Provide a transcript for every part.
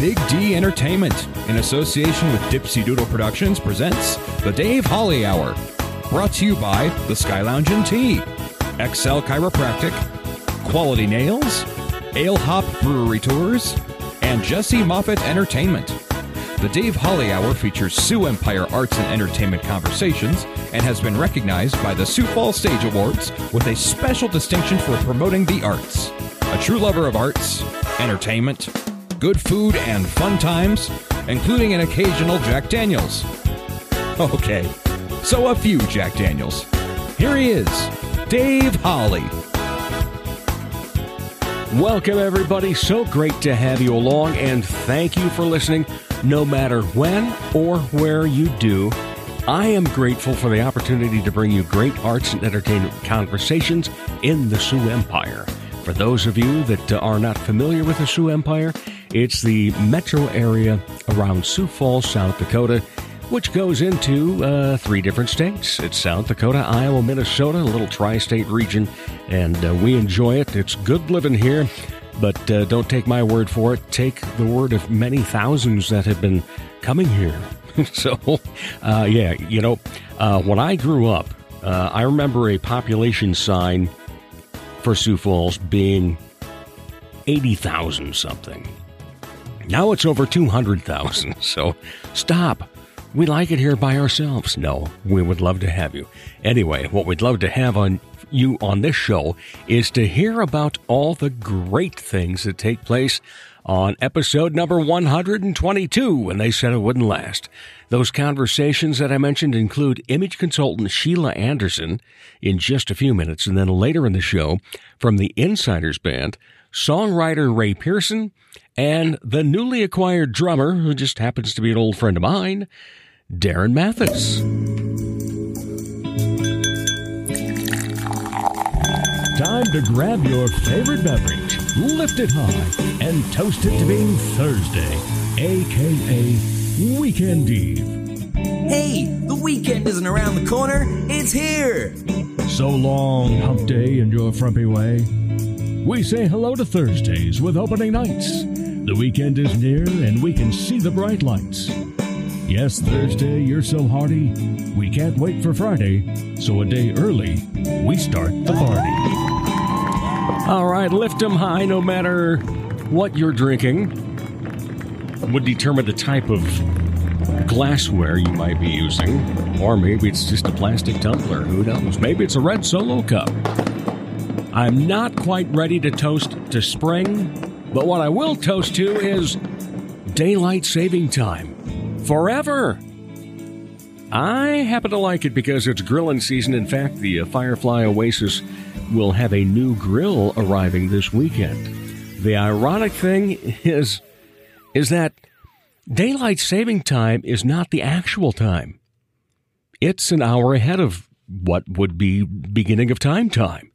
Big D Entertainment, in association with Dipsy Doodle Productions, presents the Dave Holly Hour. Brought to you by the Sky Lounge and Tea, XL Chiropractic, Quality Nails, Ale Hop Brewery Tours, and Jesse Moffat Entertainment. The Dave Holly Hour features Sioux Empire Arts and Entertainment Conversations and has been recognized by the Sioux Falls Stage Awards with a special distinction for promoting the arts. A true lover of arts, entertainment, good food, and fun times, including an occasional Jack Daniels. Okay, so a few Jack Daniels. Here he is, Dave Holly. Welcome, everybody. So great to have you along, and thank you for listening no matter when or where you do. I am grateful for the opportunity to bring you great arts and entertainment conversations in the Sioux Empire. For those of you that are not familiar with the Sioux Empire, it's the metro area around Sioux Falls, South Dakota, which goes into uh, three different states. It's South Dakota, Iowa, Minnesota, a little tri state region, and uh, we enjoy it. It's good living here, but uh, don't take my word for it. Take the word of many thousands that have been coming here. so, uh, yeah, you know, uh, when I grew up, uh, I remember a population sign for Sioux Falls being 80,000 something. Now it's over 200,000. So stop. We like it here by ourselves. No, we would love to have you. Anyway, what we'd love to have on you on this show is to hear about all the great things that take place on episode number 122 when they said it wouldn't last. Those conversations that I mentioned include image consultant Sheila Anderson in just a few minutes, and then later in the show, from the Insiders Band, songwriter Ray Pearson, and the newly acquired drummer, who just happens to be an old friend of mine, Darren Matthes. Time to grab your favorite beverage, lift it high, and toast it to being Thursday, aka Weekend Eve. Hey, the weekend isn't around the corner, it's here! So long, hump day in your frumpy way. We say hello to Thursdays with opening nights. The weekend is near and we can see the bright lights. Yes, Thursday, you're so hearty. We can't wait for Friday, so a day early, we start the party. All right, lift them high no matter what you're drinking. Would determine the type of glassware you might be using. Or maybe it's just a plastic tumbler. Who knows? Maybe it's a red solo cup. I'm not quite ready to toast to spring, but what I will toast to is daylight saving time. Forever! I happen to like it because it's grilling season. In fact, the uh, Firefly Oasis will have a new grill arriving this weekend. The ironic thing is is that daylight saving time is not the actual time. It's an hour ahead of what would be beginning of time time.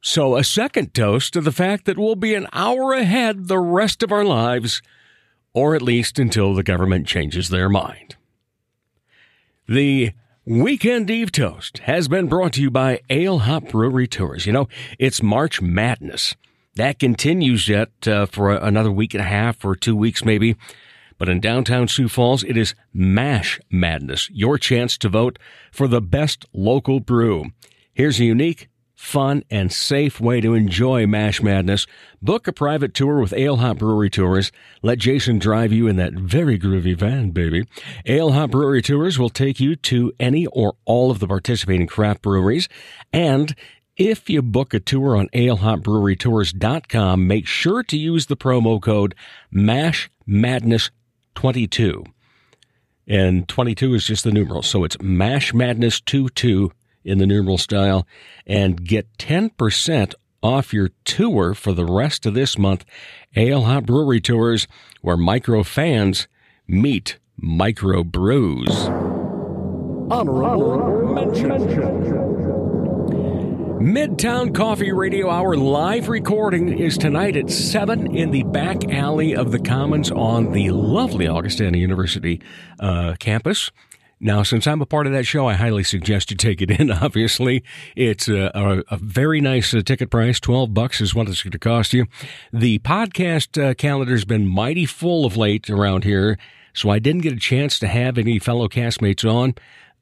So a second toast to the fact that we'll be an hour ahead the rest of our lives, or at least until the government changes their mind. The Weekend Eve Toast has been brought to you by Ale Hop Brewery Tours. You know, it's March Madness. That continues yet uh, for another week and a half or two weeks maybe. But in downtown Sioux Falls, it is Mash Madness, your chance to vote for the best local brew. Here's a unique fun, and safe way to enjoy Mash Madness. Book a private tour with Ale Hop Brewery Tours. Let Jason drive you in that very groovy van, baby. Ale Hop Brewery Tours will take you to any or all of the participating craft breweries. And if you book a tour on alehopbrewerytours.com, make sure to use the promo code MASH Madness 22. And 22 is just the numeral, so it's MASH Madness 22 in the numeral style and get 10% off your tour for the rest of this month. Ale Hop Brewery Tours, where micro fans meet micro brews. Honorable mention. Midtown Coffee Radio Hour live recording is tonight at 7 in the back alley of the Commons on the lovely Augustana University uh, campus. Now, since I'm a part of that show, I highly suggest you take it in. Obviously, it's a, a, a very nice uh, ticket price. Twelve bucks is what it's going to cost you. The podcast uh, calendar's been mighty full of late around here, so I didn't get a chance to have any fellow castmates on.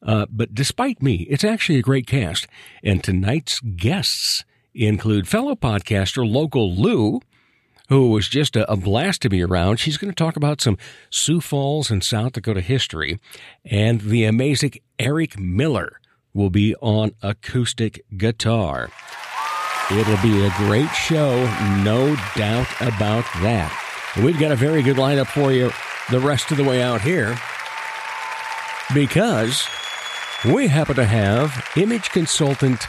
Uh, but despite me, it's actually a great cast. And tonight's guests include fellow podcaster Local Lou, who was just a, blast to be around. She's going to talk about some Sioux Falls and South Dakota history. And the amazing Eric Miller will be on acoustic guitar. It'll be a great show, no doubt about that. We've got a very good lineup for you the rest of the way out here because we happen to have image consultant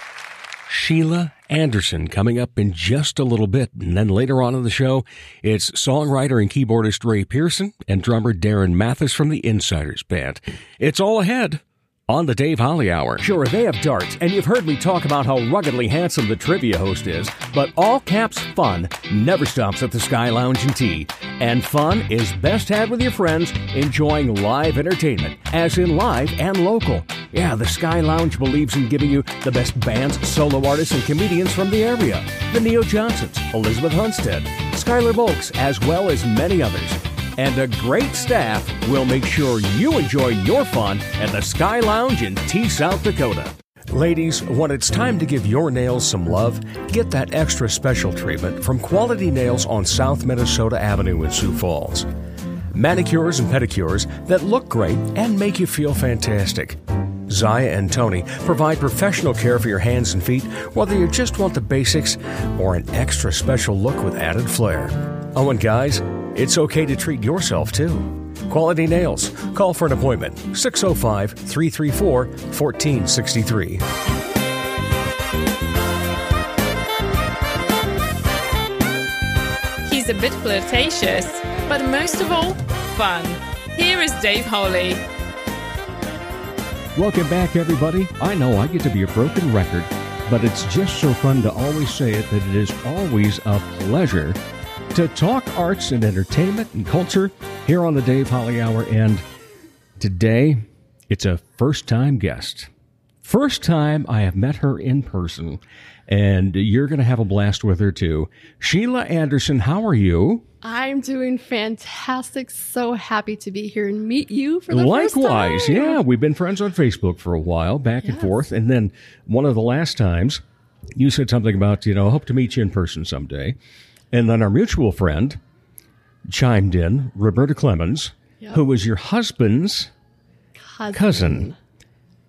Sheila Anderson coming up in just a little bit. And then later on in the show, it's songwriter and keyboardist Ray Pearson and drummer Darren Matthes from the Insiders Band. It's all ahead on the Dave Holly Hour. Sure, they have darts, and you've heard me talk about how ruggedly handsome the trivia host is, but all caps fun never stops at the Sky Lounge and Tea. And fun is best had with your friends enjoying live entertainment, as in live and local. Yeah, the Sky Lounge believes in giving you the best bands, solo artists, and comedians from the area. The Neo Johnsons, Elizabeth Hunstead, Skylar Volks, as well as many others and a great staff will make sure you enjoy your fun at the Sky Lounge in Tea, South Dakota. Ladies, when it's time to give your nails some love, get that extra special treatment from Quality Nails on South Minnesota Avenue in Sioux Falls. Manicures and pedicures that look great and make you feel fantastic. Zaya and Tony provide professional care for your hands and feet, whether you just want the basics or an extra special look with added flair. Oh, and guys, it's okay to treat yourself too. Quality Nails. Call for an appointment 605 334 1463. He's a bit flirtatious, but most of all, fun. Here is Dave Holly. Welcome back, everybody. I know I get to be a broken record, but it's just so fun to always say it that it is always a pleasure to talk arts and entertainment and culture here on the Dave Holly Hour. And today, it's a first time guest. First time I have met her in person, and you're going to have a blast with her too. Sheila Anderson, how are you? I'm doing fantastic. So happy to be here and meet you for the Likewise, first time. Likewise, yeah. We've been friends on Facebook for a while, back and forth. And then one of the last times, you said something about, you know, hope to meet you in person someday. And then our mutual friend chimed in, Roberta Clemens, Yep. who was your husband's Cousin. cousin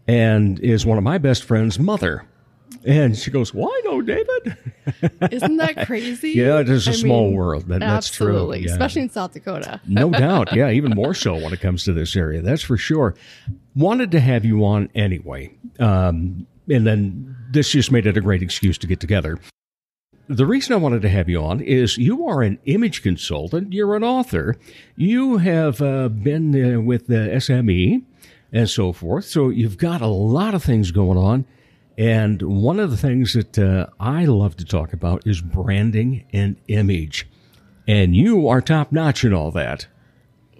and is one of my best friend's mother. And she goes, Why no, David? Isn't that crazy? Yeah, it is a a small world. That- that's true, absolutely, yeah. especially in South Dakota. No doubt. Yeah, even more so when it comes to this area. That's for sure. Wanted to have you on anyway. Um, and then this just made it a great excuse to get together. The reason I wanted to have you on is you are an image consultant. You're an author. You have uh, been uh, with the SME and so forth. So you've got a lot of things going on. And one of the things that uh, I love to talk about is branding and image. And you are top notch in all that.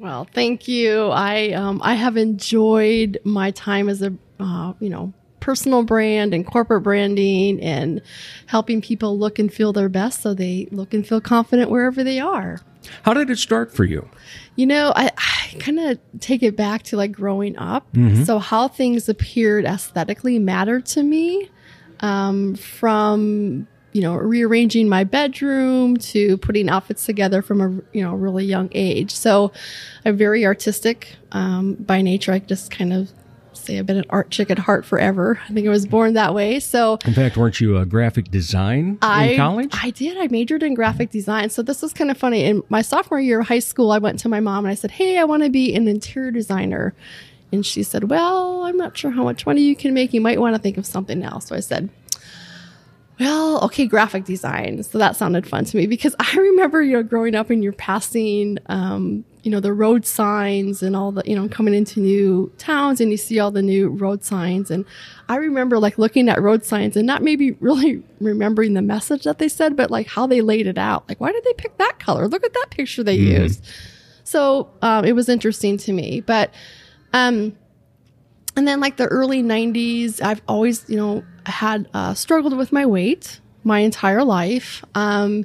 Well, thank you. I um, I have enjoyed my time as a uh, you know personal brand and corporate branding and helping people look and feel their best so they look and feel confident wherever they are. How did it start for you? You know, I, I kind of take it back to like growing up. So, how things appeared aesthetically mattered to me um, from, you know, rearranging my bedroom to putting outfits together from a, you know, really young age. So, I'm very artistic um, by nature. I just kind of say I've been an art chick at heart forever. I think I was born that way. So, In fact, weren't you a graphic design I, in college? I did. I majored in graphic design. So this was kind of funny. In my sophomore year of high school, I went to my mom and I said, Hey, I want to be an interior designer. And she said, Well, I'm not sure how much money you can make. You might want to think of something else. So I said, well, okay, graphic design. So that sounded fun to me because I remember, you know, growing up and you're passing, um, you know, the road signs and all the, you know, coming into new towns and you see all the new road signs. And I remember like looking at road signs and not maybe really remembering the message that they said, but like how they laid it out. Like, why did they pick that color? Look at that picture they used. So um, it was interesting to me. But um, and then like the early 90s i've always you know had uh, struggled with my weight my entire life um,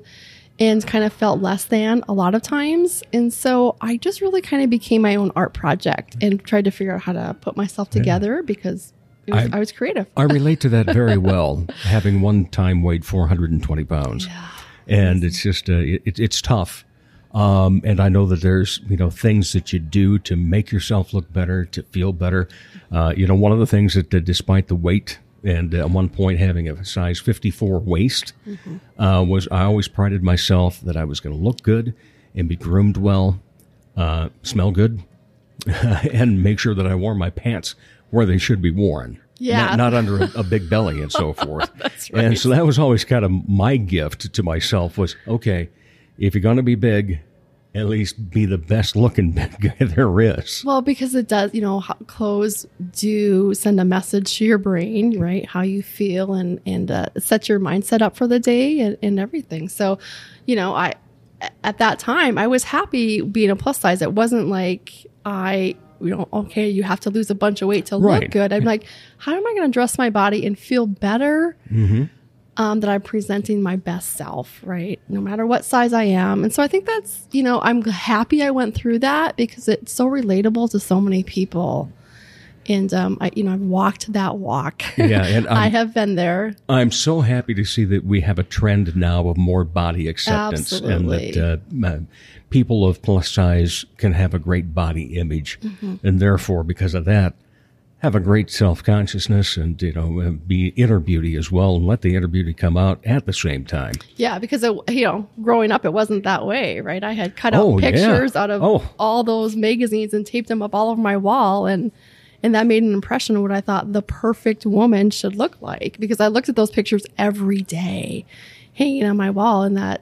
and kind of felt less than a lot of times and so i just really kind of became my own art project and tried to figure out how to put myself together because it was, I, I- was creative I relate to that very well, having one time weighed 420 pounds. And it's just, uh, it, it's tough. Um, and I know that there's, you know, things that you do to make yourself look better, to feel better. Uh, you know, one of the things that, uh, despite the weight and at one point having a size 54 waist, uh, was I always prided myself that I was going to look good and be groomed well, uh, smell good, and make sure that I wore my pants where they should be worn. Yeah. Not, not under a, a big belly and so forth. That's right. And so that was always kind of my gift to myself was, okay, if you're going to be big, at least be the best looking big guy there is. Well, because it does, you know, clothes do send a message to your brain, right? How you feel and and uh, set your mindset up for the day and, and everything. So, you know, I at that time I was happy being a plus size. It wasn't like I, you know, okay, you have to lose a bunch of weight to Right. look good. I'm like, how am I going to dress my body and feel better? Um, that I'm presenting my best self, right? No matter what size I am. And so I think that's, you know, I'm happy I went through that because it's so relatable to so many people. And, um, I, you know, I've walked that walk. Yeah, and I have been there. I'm so happy to see that we have a trend now of more body acceptance Absolutely. and that uh, uh, people of plus size can have a great body image. And therefore, because of that, have a great self consciousness and, you know, uh, be inner beauty as well and let the inner beauty come out at the same time. Yeah, because it, you know, growing up, it wasn't that way, right? I had cut out Oh, yeah. pictures out of Oh. all those magazines and taped them up all over my wall, and and that made an impression of what I thought the perfect woman should look like. Because I looked at those pictures every day, hanging on my wall, and that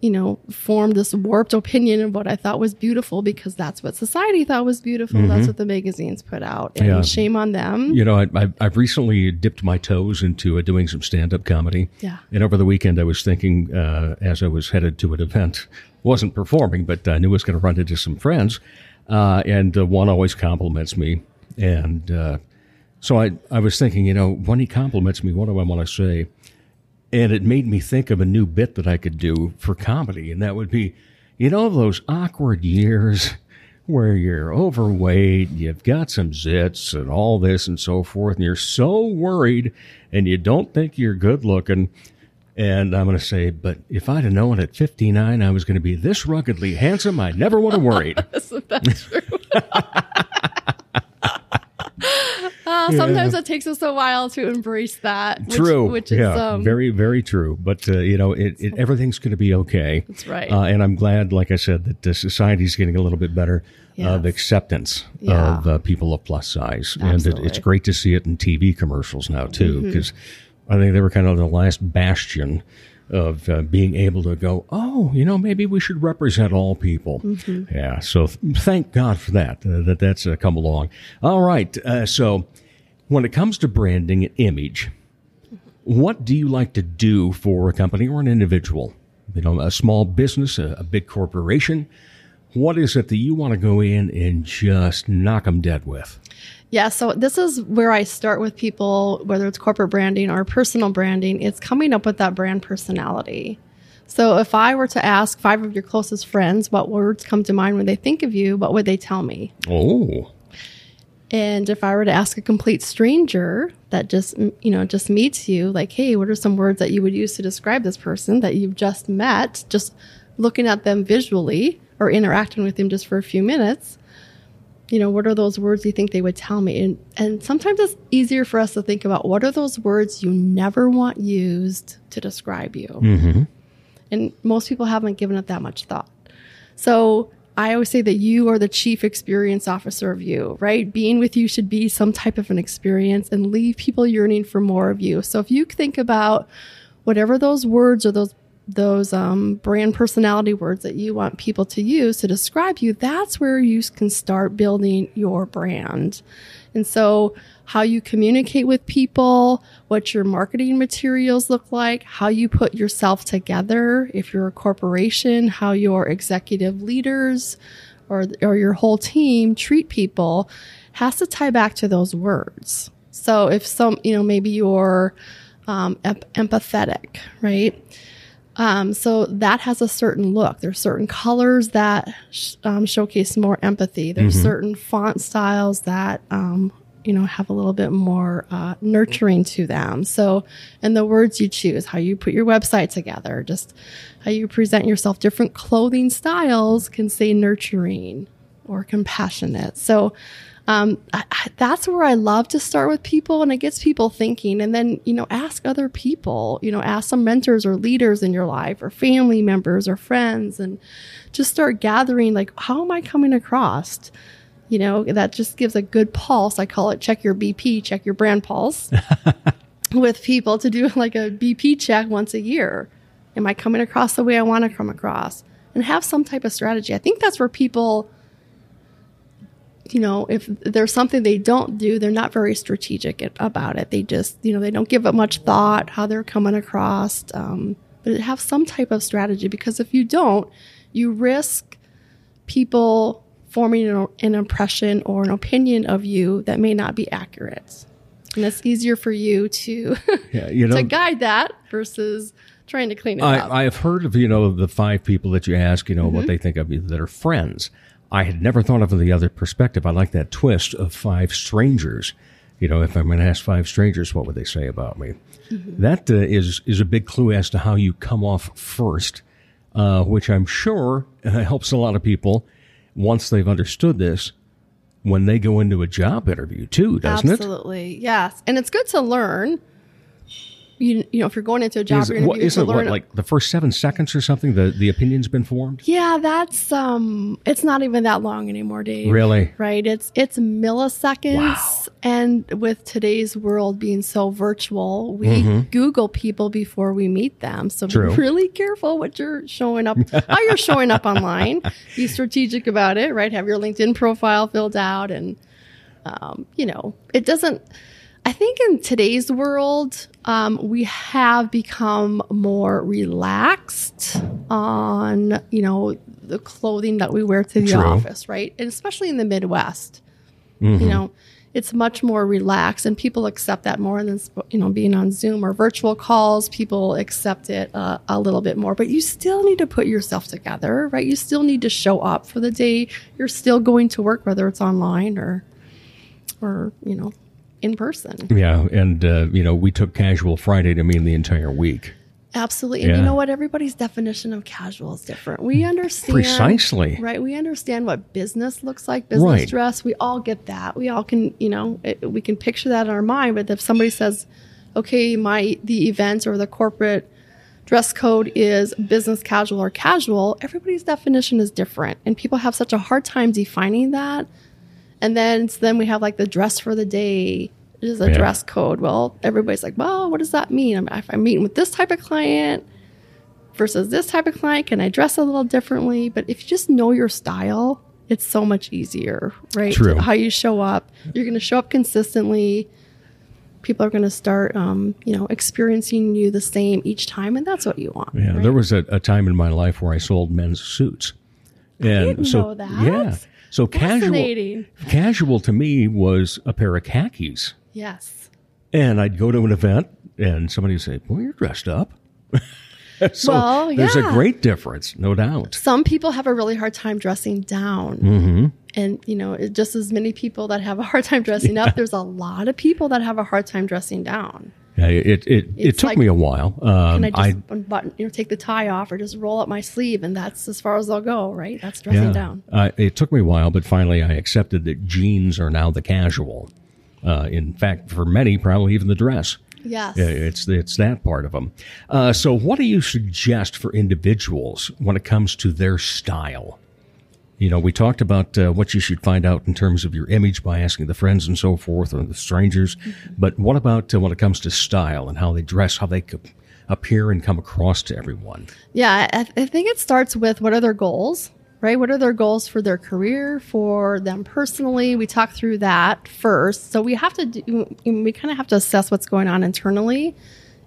you know formed this warped opinion of what I thought was beautiful because that's what society thought was beautiful. That's what the magazines put out, and Mm-hmm. Yeah. shame on them. You know, I, I've recently dipped my toes into uh, doing some stand up comedy. Yeah. And over the weekend, I was thinking, uh, as I was headed to an event, wasn't performing, but I knew I was going to run into some friends. Uh, and uh, one always compliments me. And uh, so I, I was thinking, you know, when he compliments me, what do I want to say? And it made me think of a new bit that I could do for comedy. And that would be, you know, those awkward years where you're overweight, you've got some zits and all this and so forth, and you're so worried and you don't think you're good looking. And I'm going to say, but if I'd have known at 59 I was going to be this ruggedly handsome, I never would have worried. Uh, sometimes it takes us a while to embrace that. Which, true. Which is yeah, um, very, very true. But, uh, you know, it, it, everything's going to be okay. That's right. Uh, and I'm glad, like I said, that uh, society's getting a little bit better of acceptance Yeah. of uh, people of plus size. And it, it's Mm-hmm. great to see it in TV commercials now, too, because I think they were kind of the last bastion of uh, being able to go, oh, you know, maybe we should represent all people. Mm-hmm. Yeah. So th- thank God for that, uh, that that's uh, come along. All right. Uh, so when it comes to branding and image, what do you like to do for a company or an individual? You know, a small business, a, a big corporation. What is it that you want to go in and just knock them dead with? Yeah, so this is where I start with people, whether it's corporate branding or personal branding, it's coming up with that brand personality. So if I were to ask five of your closest friends what words come to mind when they think of you, what would they tell me? Oh, And if I were to ask a complete stranger that just, you know, just meets you, like, hey, what are some words that you would use to describe this person that you've just met, just looking at them visually or interacting with them just for a few minutes, you know, what are those words you think they would tell me? And and sometimes it's easier for us to think about what are those words you never want used to describe you. Mm-hmm. And most people haven't given it that much thought. So I always say that you are the chief experience officer of you, right? Being with you should be some type of an experience and leave people yearning for more of you. So if you think about whatever those words or those those um, brand personality words that you want people to use to describe you, that's where you can start building your brand. And so, how you communicate with people, what your marketing materials look like, how you put yourself together, if you're a corporation, how your executive leaders or or your whole team treat people has to tie back to those words. So if some, you know, maybe you're um, empathetic, right? Um, so that has a certain look. There's certain colors that sh- um, showcase more empathy. There's certain font styles that um, you know have a little bit more uh, nurturing to them. So, and the words you choose, how you put your website together, just how you present yourself. Different clothing styles can say nurturing or compassionate. So. Um, I, I, that's where I love to start with people and it gets people thinking and then, you know, ask other people, you know, ask some mentors or leaders in your life or family members or friends and just start gathering like, how am I coming across? You know, that just gives a good pulse. I call it check your BP, check your brand pulse with people to do like a BP check once a year. Am I coming across the way I want to come across? And have some type of strategy. I think that's where people you know, if there's something they don't do, they're not very strategic about it. They just, you know, they don't give it much thought how they're coming across. Um, but it have some type of strategy because if you don't, you risk people forming an, an impression or an opinion of you that may not be accurate. And it's easier for you to Yeah, you know, to guide that versus trying to clean it up. I, I have heard of you know the five people that you ask, you know, Mm-hmm. what they think of you that are friends. I had never thought of the other perspective. I like that twist of five strangers. You know, if I'm going to ask five strangers, what would they say about me? Mm-hmm. That uh, is is a big clue as to how you come off first, uh, which I'm sure helps a lot of people once they've understood this when they go into a job interview too, doesn't it? Absolutely, yes. And it's good to learn. You, you know, if you're going into a job Is, interview, what, to it what, like the first seven seconds or something? The the opinion's been formed. Yeah, that's um it's not even that long anymore, Dave. Really? Right. It's it's milliseconds Wow. and with today's world being so virtual, we Google people before we meet them. So Mm-hmm. True. be really careful what you're showing up how you're showing up online. Be strategic about it, right? Have your LinkedIn profile filled out and um, you know, it doesn't I think in today's world, um, we have become more relaxed on, you know, the clothing that we wear to the True. office, right? And especially in the Midwest, you know, it's much more relaxed and people accept that more than, you know, being on Zoom or virtual calls, people accept it uh, a little bit more. But you still need to put yourself together, right? You still need to show up for the day. You're still going to work, whether it's online or, or, you know, in person. Yeah, and uh, you know, we took casual Friday to mean the entire week. Absolutely. And Yeah. you know what? Everybody's definition of casual is different. We understand. Precisely. Right. We understand what business looks like, business Right. dress. We all get that. We all can, you know, it, we can picture that in our mind. But if somebody says, okay, my, the event or the corporate dress code is business casual or casual, everybody's definition is different. And people have such a hard time defining that. And then, so then we have like the dress for the day is a Yeah. dress code. Well, everybody's like, well, what does that mean? I'm, if I'm meeting with this type of client versus this type of client, can I dress a little differently? But if you just know your style, it's so much easier, right? True. How you show up, you're going to show up consistently. People are going to start, um, you know, experiencing you the same each time, and that's what you want. Yeah, right? there was a, a time in my life where I sold men's suits, and so know that. yeah, so casual casual to me was a pair of khakis, Yes. and I'd go to an event, and somebody would say, "Boy, you're dressed up." so Well, there's a great difference, no doubt. Some people have a really hard time dressing down. Mm-hmm. And, you know, just as many people that have a hard time dressing up, there's a lot of people that have a hard time dressing down. Yeah, it it, it, It's took like- me a while. Um, Can I just unbutton, you know, take the tie off or just roll up my sleeve and that's as far as I'll go, right? That's dressing down. Uh, it took me a while, but finally I accepted that jeans are now the casual. Uh, in fact, for many, probably even the dress. Yes. Yeah, It's it's that part of them. Uh, so, what do you suggest for individuals when it comes to their style? You know, we talked about uh, what you should find out in terms of your image by asking the friends and so forth or the strangers. But what about uh, when it comes to style and how they dress, how they could appear and come across to everyone? Yeah, I, I think it starts with what are their goals, right? What are their goals for their career, for them personally? We talk through that first. So we have to do, we kind of have to assess what's going on internally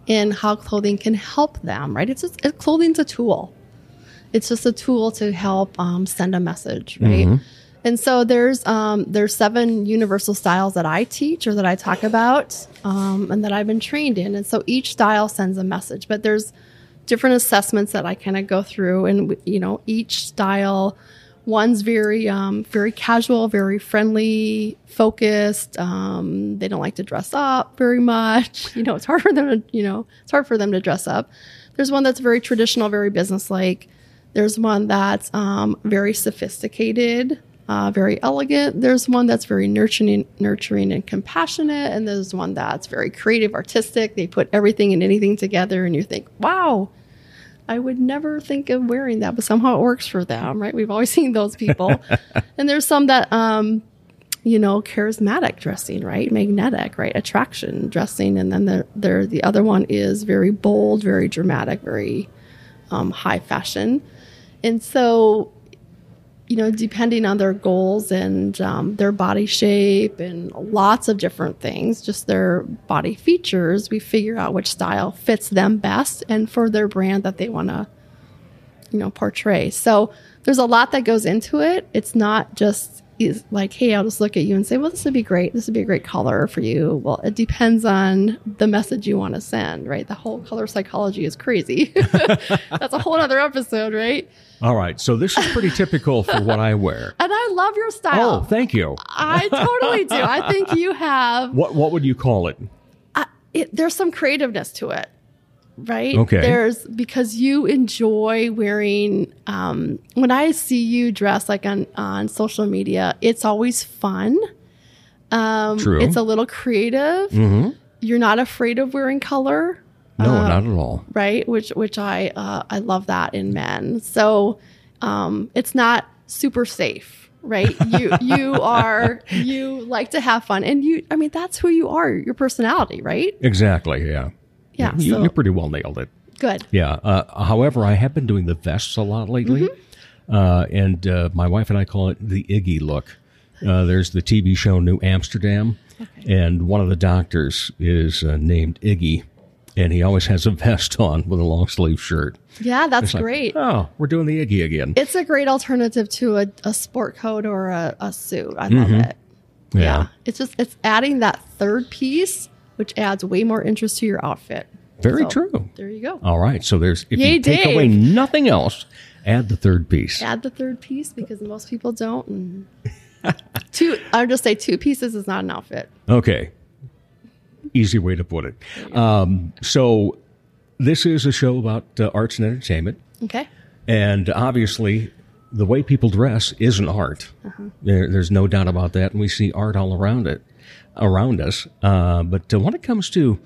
and how clothing can help them, right? It's just, clothing's a tool. It's just a tool to help um, send a message, right? Mm-hmm. And so there's um, there's seven universal styles that I teach or that I talk about um, and that I've been trained in. And so each style sends a message, but there's different assessments that I kind of go through, and you know each style. One's very um, very casual, very friendly, focused. Um, they don't like to dress up very much. You know, it's hard for them to you know it's hard for them to dress up. There's one that's very traditional, very businesslike. There's one that's um, very sophisticated, uh, very elegant. There's one that's very nurturing, nurturing and compassionate, and there's one that's very creative, artistic. They put everything and anything together, and you think, "Wow, I would never think of wearing that," but somehow it works for them, right? We've always seen those people. and there's some that, um, you know, charismatic dressing, right? Magnetic, right? Attraction dressing, and then there, there, the other one is very bold, very dramatic, very um, high fashion. And so, you know, depending on their goals and um, their body shape and lots of different things, just their body features, we figure out which style fits them best and for their brand that they want to, you know, portray. So there's a lot that goes into it. It's not just is like, hey, I'll just look at you and say, well, this would be great. This would be a great color for you. Well, it depends on the message you want to send, right? The whole color psychology is crazy. That's a whole other episode, right? All right. So this is pretty typical for what I wear. And I love your style. Oh, thank you. I totally do. I think you have What what would you call it? I, it, there's some creativeness to it, right? Okay. There's because you enjoy wearing. Um, when I see you dress like on on social media, it's always fun. Um, True. It's a little creative. Mm-hmm. You're not afraid of wearing color No, Uh, not at all. right? Which which I uh, I love that in men. So um, it's not super safe, right? You you are you like to have fun, and you I mean that's who you are, your personality, right? Exactly. Yeah. Yeah. You, so pretty well nailed it. good. Yeah. Uh, however, I have been doing the vests a lot lately, Mm-hmm. uh, and uh, my wife and I call it the Iggy look. Uh, there's the TV show New Amsterdam, and one of the doctors is uh, named Iggy, and he always has a vest on with a long sleeve shirt. Yeah, that's like, great. Oh, we're doing the Iggy again. It's a great alternative to a, a sport coat or a, a suit. I love it. Mm-hmm. Yeah. It's just it's adding that third piece, which adds way more interest to your outfit. Very So, true. There you go. All right. So there's if Yay, you take Dave. away nothing else, add the third piece. add the third piece because most people don't. And two, I'll just say two pieces is not an outfit. Okay. Easy way to put it. Um, so this is a show about uh, arts and entertainment, Okay. and obviously, the way people dress is an art. Uh-huh. There, there's no doubt about that, and we see art all around it, around us. Uh, but uh, when it comes to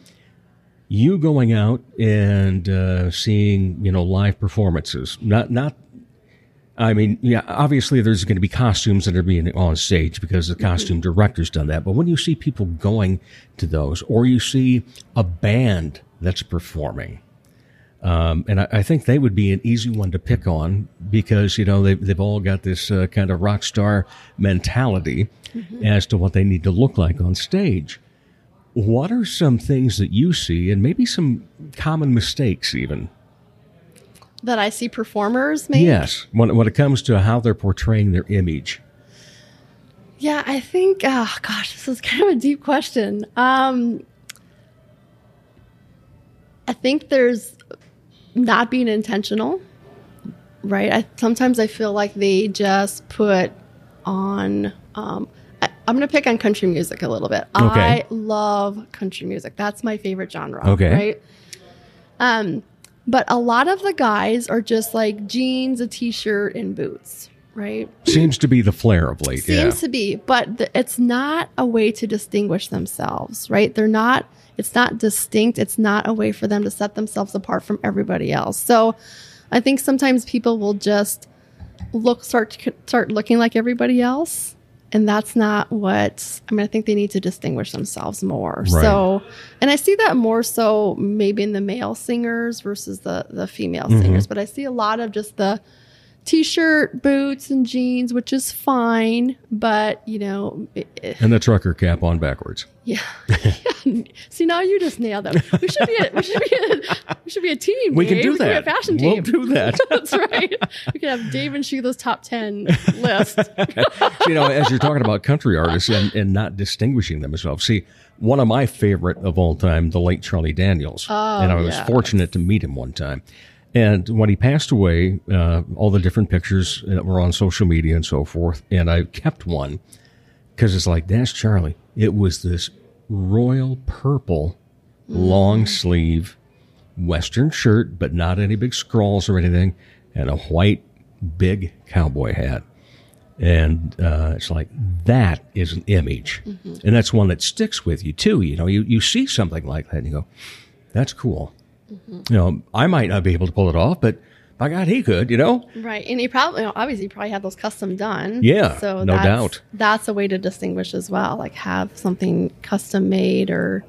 you going out and uh, seeing, you know, live performances, not not. I mean, yeah, obviously there's going to be costumes that are being on stage because the costume director's done that. But when you see people going to those, or you see a band that's performing, um, and I, I think they would be an easy one to pick on because you know they've they've all got this uh, kind of rock star mentality as to what they need to look like on stage. What are some things that you see, and maybe some common mistakes even? That I see performers make. Yes, when when it comes to how they're portraying their image. Yeah, I think. Oh gosh, this is kind of a deep question. Um, I think there's not being intentional, right? I sometimes I feel like they just put on. Um, I, I'm going to pick on country music a little bit. Okay. I love country music. That's my favorite genre. Okay. right. Um, but a lot of the guys are just like jeans, a t-shirt, and boots, right? Seems to be the flair of late. Seems yeah. to be, but th- it's not a way to distinguish themselves, right? They're not. It's not distinct. It's not a way for them to set themselves apart from everybody else. So, I think sometimes people will just look start to, start looking like everybody else, and that's not what. I mean, I think they need to distinguish themselves more. Right. So, and I see that more so maybe in the male singers versus the the female mm-hmm. singers, but I see a lot of just the t-shirt, boots, and jeans, which is fine. But you know, it, it- And the trucker cap on backwards. yeah. See, now you just nailed them. We should be a, we should be a, we should be a team. We can do We that. a fashion We'll team. do that. That's right. We can have Dave and Sheila's top ten list. You know, as you're talking about country artists and, and not distinguishing themselves, see, one of my favorite of all time, the late Charlie Daniels. Oh, and I was yes. fortunate to meet him one time. And when he passed away, uh, all the different pictures that were on social media and so forth, and I kept one because it's like, that's Charlie. It was this royal purple long sleeve Western shirt, but not any big scrawls or anything, and a white big cowboy hat. And uh, it's like that is an image, and that's one that sticks with you too. You know, you you see something like that, and you go, "That's cool." Mm-hmm. You know, I might not be able to pull it off, but by God, he could. You know, Right, and he probably you know, obviously he probably had those custom done. Yeah, so no that's, doubt. That's a way to distinguish as well. Like have something custom made or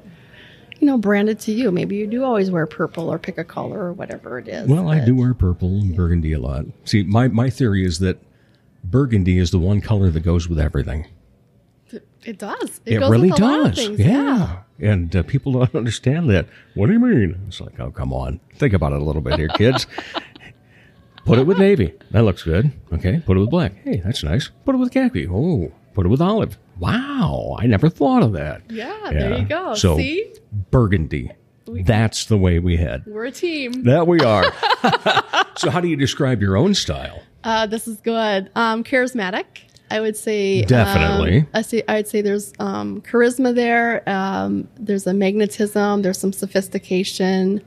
you know branded to you. Maybe you do always wear purple or pick a color or whatever it is. Well, I do wear purple and burgundy a lot. See, my, my theory is that burgundy is the one color that goes with everything. It does. It, goes really with a lot of does. things, yeah. And uh, people don't understand that. What do you mean? It's like, oh, come on. Think about it a little bit here, kids. Put it with navy. That looks good. Okay. Put it with black. Hey, that's nice. Put it with khaki. Oh, put it with olive. Wow. I never thought of that. Yeah, there you go. So, See? burgundy. That's the way we head. We're a team. That we are. so, how do you describe your own style? Uh, this is good. Um, charismatic. I would say um, Definitely. I say I'd say there's um, charisma there. Um, there's a magnetism. There's some sophistication,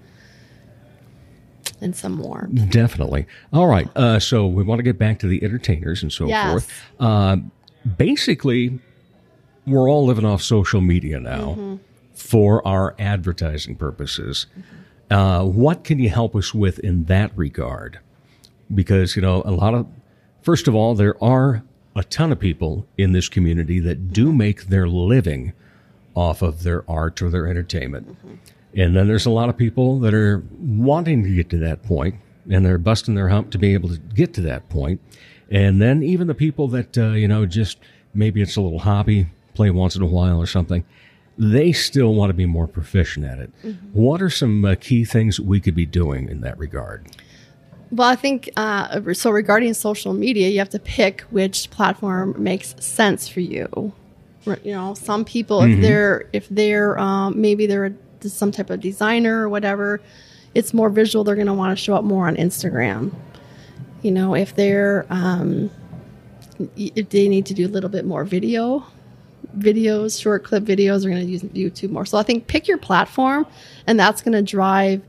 and some more. Definitely. All right. Uh, so we want to get back to the entertainers and so Yes. forth. Uh, basically, we're all living off social media now Mm-hmm. for our advertising purposes. Uh, what can you help us with in that regard? Because, you know, a lot of, first of all, there are a ton of people in this community that do make their living off of their art or their entertainment. And then there's a lot of people that are wanting to get to that point and they're busting their hump to be able to get to that point. And then even the people that, uh, you know, just maybe it's a little hobby, play once in a while or something, they still want to be more proficient at it. What are some uh, key things we could be doing in that regard? Well, I think uh, so. Regarding social media, you have to pick which platform makes sense for you. You know, some people, if they're if they're um, maybe they're a, some type of designer or whatever, it's more visual. They're going to want to show up more on Instagram. You know, if they're um, if they need to do a little bit more video, videos, short clip videos, are going to use YouTube more. So I think pick your platform, and that's going to drive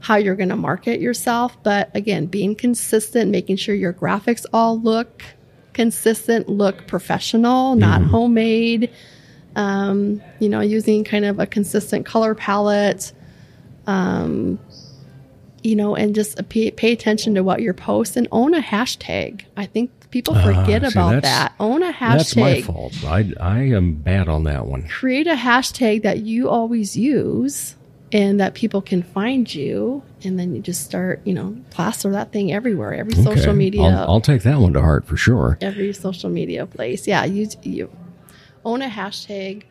how you're going to market yourself. But again, being consistent, making sure your graphics all look consistent, look professional, not homemade. Um, you know, using kind of a consistent color palette. Um, you know, and just pay, pay attention to what you're posting. and own a hashtag. I think people forget Ah, see, about that. Own a hashtag That's my fault. I, I am bad on that one. create a hashtag that you always use and that people can find you and then you just start you know plaster that thing everywhere every social media. I'll, I'll take that one to heart for sure. every social media place. Yeah you you own a hashtag.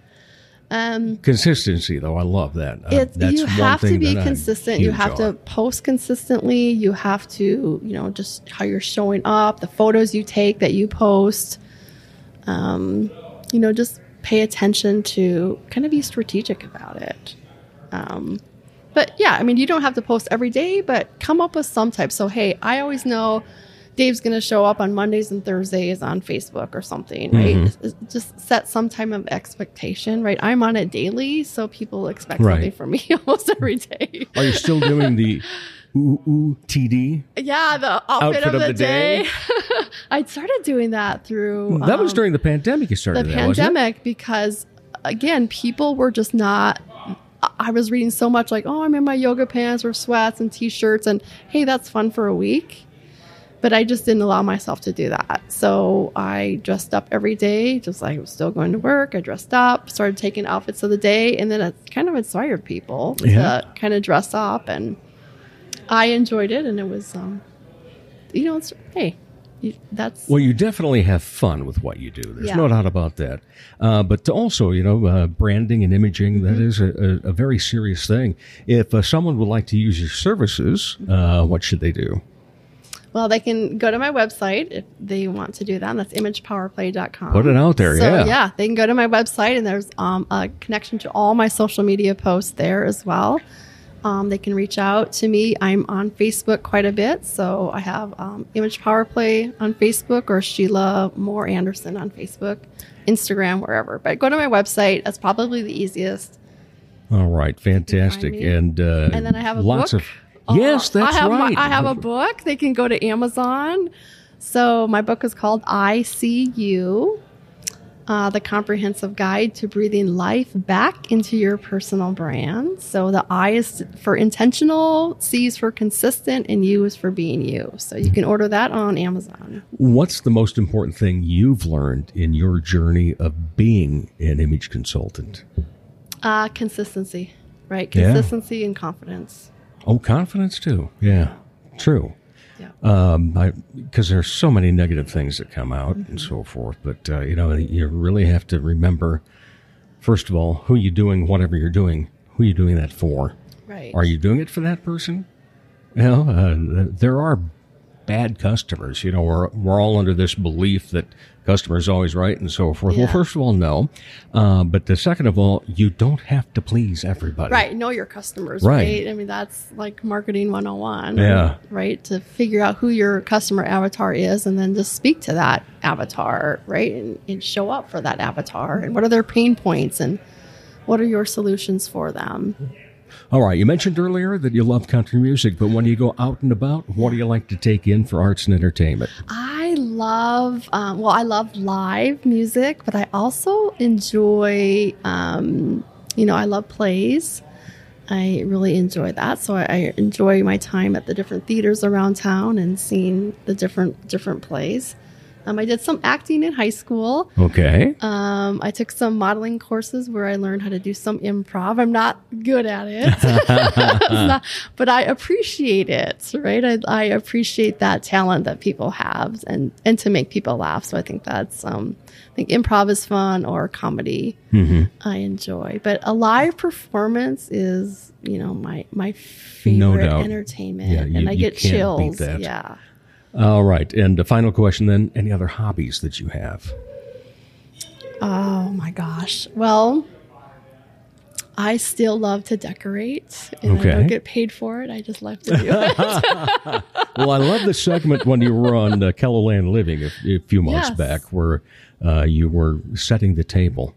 Um Consistency, though, I love that. Uh, it's that's you have to be consistent. You have to post consistently. You have to you know just how you're showing up the photos you take that you post. Um you know just pay attention to kind of be strategic about it um but yeah i mean you don't have to post every day but come up with some type so hey i always know dave's going to show up on mondays and thursdays on facebook or something right Mm-hmm. Just set some time of expectation right i'm on it daily so people expect Right. something from me almost every day Are you still doing the ooh ooh TD? yeah the outfit, of, the, day, i started doing that through That was um, during the pandemic. You started the that, wasn't it? pandemic because again people were just not i was reading so much like oh i'm in my yoga pants or sweats and t-shirts and hey that's fun for a week. But i just didn't allow myself to do that. So i dressed up every day just like i was still going to work. I dressed up started taking outfits of the day and then it kind of inspired people Yeah. to kind of dress up. And i enjoyed it and it was um you know it's hey you, that's Well, you definitely have fun with what you do. There's Yeah. no doubt about that. Uh, but also, you know, uh, branding and imaging, that is a, a, a very serious thing. If uh, someone would like to use your services, uh, what should they do? well, they can go to my website if they want to do that. And that's imagepowerplay.com. Put it out there, So, yeah. yeah, they can go to my website and there's um, a connection to all my social media posts there as well. Um, they can reach out to me. I'm on Facebook quite a bit. So I have um, Image Power Play on Facebook or Sheila Moore Anderson on Facebook, Instagram, wherever. But go to my website. That's probably the easiest. All right, fantastic. And uh, And then I have a lots book. of yes, Uh, that's I have my- right. I have a book. They can go to Amazon. So my book is called I See You, uh, the comprehensive guide to breathing life back into your personal brand. So the I is for intentional, C is for consistent, and U is for being you. So you can order that on Amazon. What's the most important thing you've learned in your journey of being an image consultant? Uh, consistency, right? Yeah. Consistency and confidence. Oh, confidence too. Yeah, true. Yeah. Um, because there's so many negative things that come out Mm-hmm. and so forth. But uh, you know, you really have to remember, first of all, who you doing whatever you're doing. Who you doing that for? Right. Are you doing it for that person? You know, uh, there are bad customers. You know, we're we're all under this belief that customers always right and so forth. Well, first of all, no. Uh, but the second of all, you don't have to please everybody. Right. Know your customers, Right. right? I mean, that's like marketing 101. Yeah. Right. To figure out who your customer avatar is and then just speak to that avatar, right? And, and show up for that avatar. And what are their pain points and what are your solutions for them? All right. You mentioned earlier that you love country music, but when you go out and about, what do you like to take in for arts and entertainment? I love, um, well, I love live music, but I also enjoy, um, you know, I love plays. I really enjoy that. So I, I enjoy my time at the different theaters around town and seeing the different different plays. Um, I did some acting in high school. Okay. Um, I took some modeling courses where I learned how to do some improv. I'm not good at it, not- but I appreciate it. Right? I, I appreciate that talent that people have, and and to make people laugh. So I think that's um, I think improv is fun or comedy. I enjoy, but a live performance is you know my my favorite No entertainment, Yeah, you- and I get chills. that. Yeah. All right. And the final question then any other hobbies that you have? Oh my gosh. Well, I still love to decorate and Okay. I don't get paid for it. I just love to do it. Well, I love the segment when you were on uh, KELOLAND Living a, a few months Yes. back where uh, you were setting the table.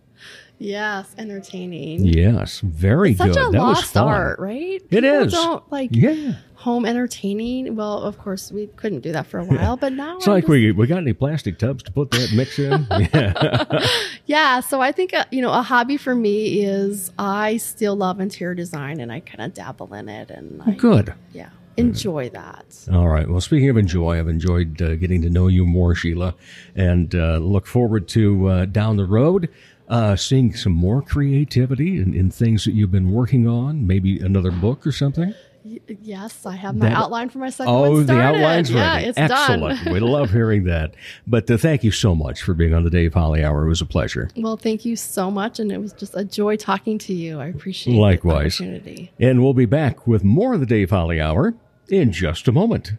Yes, entertaining. Yes. Very Such good. a that was lost fun. art, right? It People is. Don't like Yeah. home entertaining. Well, of course, we couldn't do that for a while, but now It's I'm like just- we, we got any plastic tubs to put that mix in? yeah. Yeah, so I think uh, you know a hobby for me is I still love interior design and I kind of dabble in it and I, Good. yeah enjoy that. All right. Well, speaking of enjoy, I've enjoyed uh, getting to know you more, Sheila, and uh, look forward to uh, down the road uh, seeing some more creativity in, in things that you've been working on. Maybe another book or something. Y- yes, I have my That- outline for my second Oh, one the started. outline's yeah, ready. it's Excellent. done. we love hearing that. But uh, thank you so much for being on the Dave Holly Hour. It was a pleasure. Well, thank you so much, and it was just a joy talking to you. I appreciate Likewise. the opportunity. And we'll be back with more of the Dave Holly Hour in just a moment.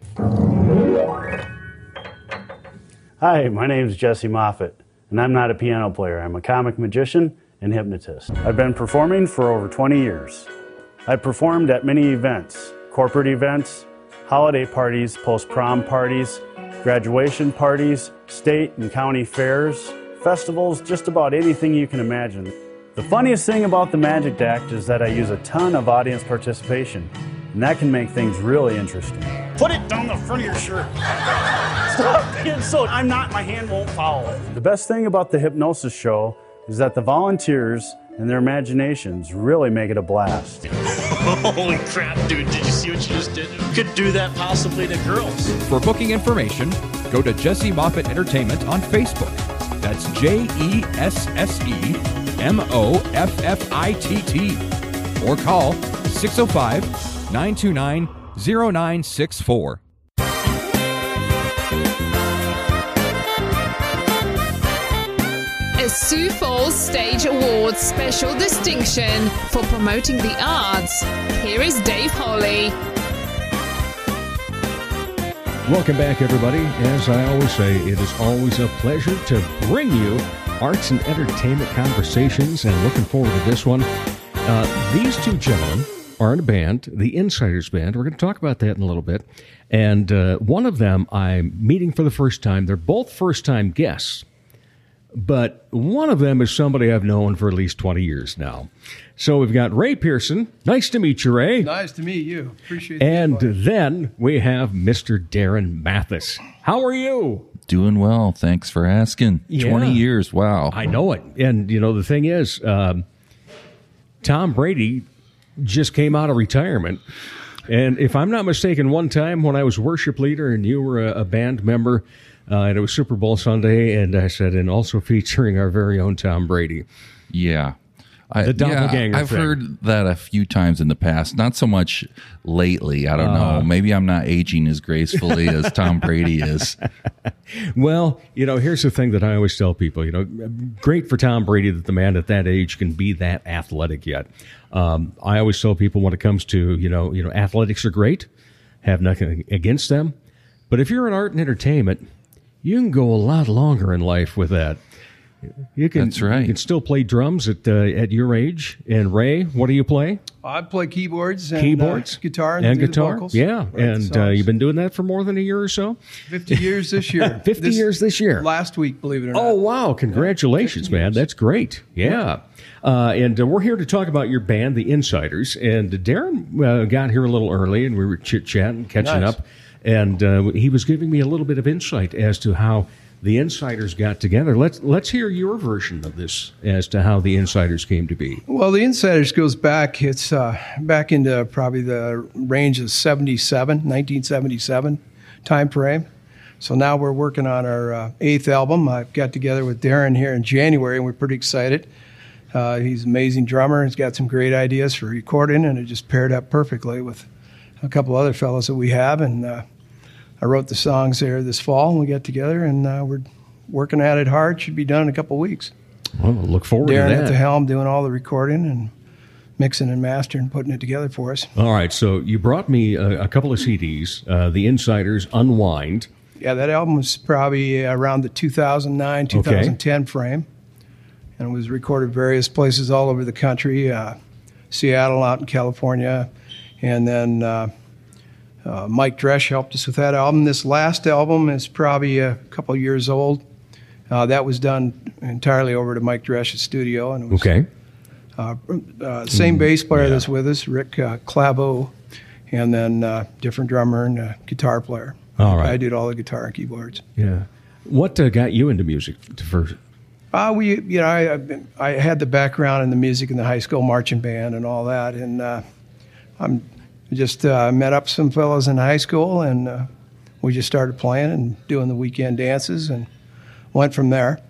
Hi, my name is Jesse Moffitt, and I'm not a piano player. I'm a comic magician and hypnotist. I've been performing for over 20 years. I've performed at many events corporate events, holiday parties, post prom parties, graduation parties, state and county fairs, festivals, just about anything you can imagine. The funniest thing about the Magic Act is that I use a ton of audience participation, and that can make things really interesting. Put it down the front of your shirt. Stop being so. I'm not, my hand won't follow. The best thing about the hypnosis show is that the volunteers and their imaginations really make it a blast. Holy crap, dude. Did you see what you just did? You could do that possibly to girls. For booking information, go to Jesse Moffitt Entertainment on Facebook. That's J E S S E M O F F I T T. Or call 605 929 0964. A Sioux Falls Stage Awards special distinction for promoting the arts. Here is Dave Holly. Welcome back, everybody. As I always say, it is always a pleasure to bring you arts and entertainment conversations, and looking forward to this one. Uh, these two gentlemen are in a band, the Insiders Band. We're going to talk about that in a little bit. And uh, one of them I'm meeting for the first time. They're both first time guests, but one of them is somebody I've known for at least 20 years now. So we've got Ray Pearson. Nice to meet you, Ray. Nice to meet you. Appreciate it. And then we have Mr. Darren Matthes. How are you? Doing well. Thanks for asking. Yeah. 20 years. Wow. I know it. And, you know, the thing is, um, Tom Brady just came out of retirement. And if I'm not mistaken, one time when I was worship leader and you were a, a band member, uh, and it was Super Bowl Sunday, and I said, and also featuring our very own Tom Brady. Yeah. I, The doppelganger Yeah, I've thing. heard that a few times in the past. Not so much lately. I don't Uh. know. Maybe I'm not aging as gracefully as Tom Brady is. Well, you know, here's the thing that I always tell people. You know, great for Tom Brady that the man at that age can be that athletic yet. Um, I always tell people when it comes to you know, you know, athletics are great. Have nothing against them, but if you're in art and entertainment, you can go a lot longer in life with that. You can. That's right. You can still play drums at uh, at your age. And Ray, what do you play? I play keyboards and Keyboards, uh, guitar, and, and guitar. vocals. Yeah, Write and uh, you've been doing that for more than a year or so. 50 years this year. 50 years this year. Last week, believe it or not. Oh wow! Congratulations, 50 man. That's great. Yeah. Uh, and uh, we're here to talk about your band, the Insiders. And Darren uh, got here a little early, and we were chit chatting, catching Nice. up, and uh, he was giving me a little bit of insight as to how the Insiders got together. Let's let's hear your version of this as to how the Insiders came to be. Well, the Insiders goes back. It's uh, back into probably the range of 77, 1977 time frame. So now we're working on our uh, eighth album. I got together with Darren here in January, and we're pretty excited. Uh, he's an amazing drummer. He's got some great ideas for recording, and it just paired up perfectly with a couple other fellows that we have. And uh, I wrote the songs there this fall, and we got together, and uh, we're working at it hard. Should be done in a couple weeks. Well, look forward Darren to that. at the helm doing all the recording and mixing and mastering, putting it together for us. All right, so you brought me a, a couple of CDs, uh, the Insiders Unwind. Yeah, that album was probably around the 2009, 2010 frame. And it was recorded various places all over the country uh, Seattle, out in California. And then uh, Mike Dresch helped us with that album. This last album is probably a couple years old. Uh, that was done entirely over to Mike Dresch's studio. And it was Okay. uh, uh, same bass player that's with us, Rick uh, Clavo, and then uh, different drummer and uh, guitar player. All right. I did all the guitar and keyboards. Yeah. What uh, got you into music first? Uh, we, you know, I, I've been- I had the background in the music in the high school marching band and all that, and uh, I'm just uh, met up some fellows in high school, and uh, we just started playing and doing the weekend dances, and went from there.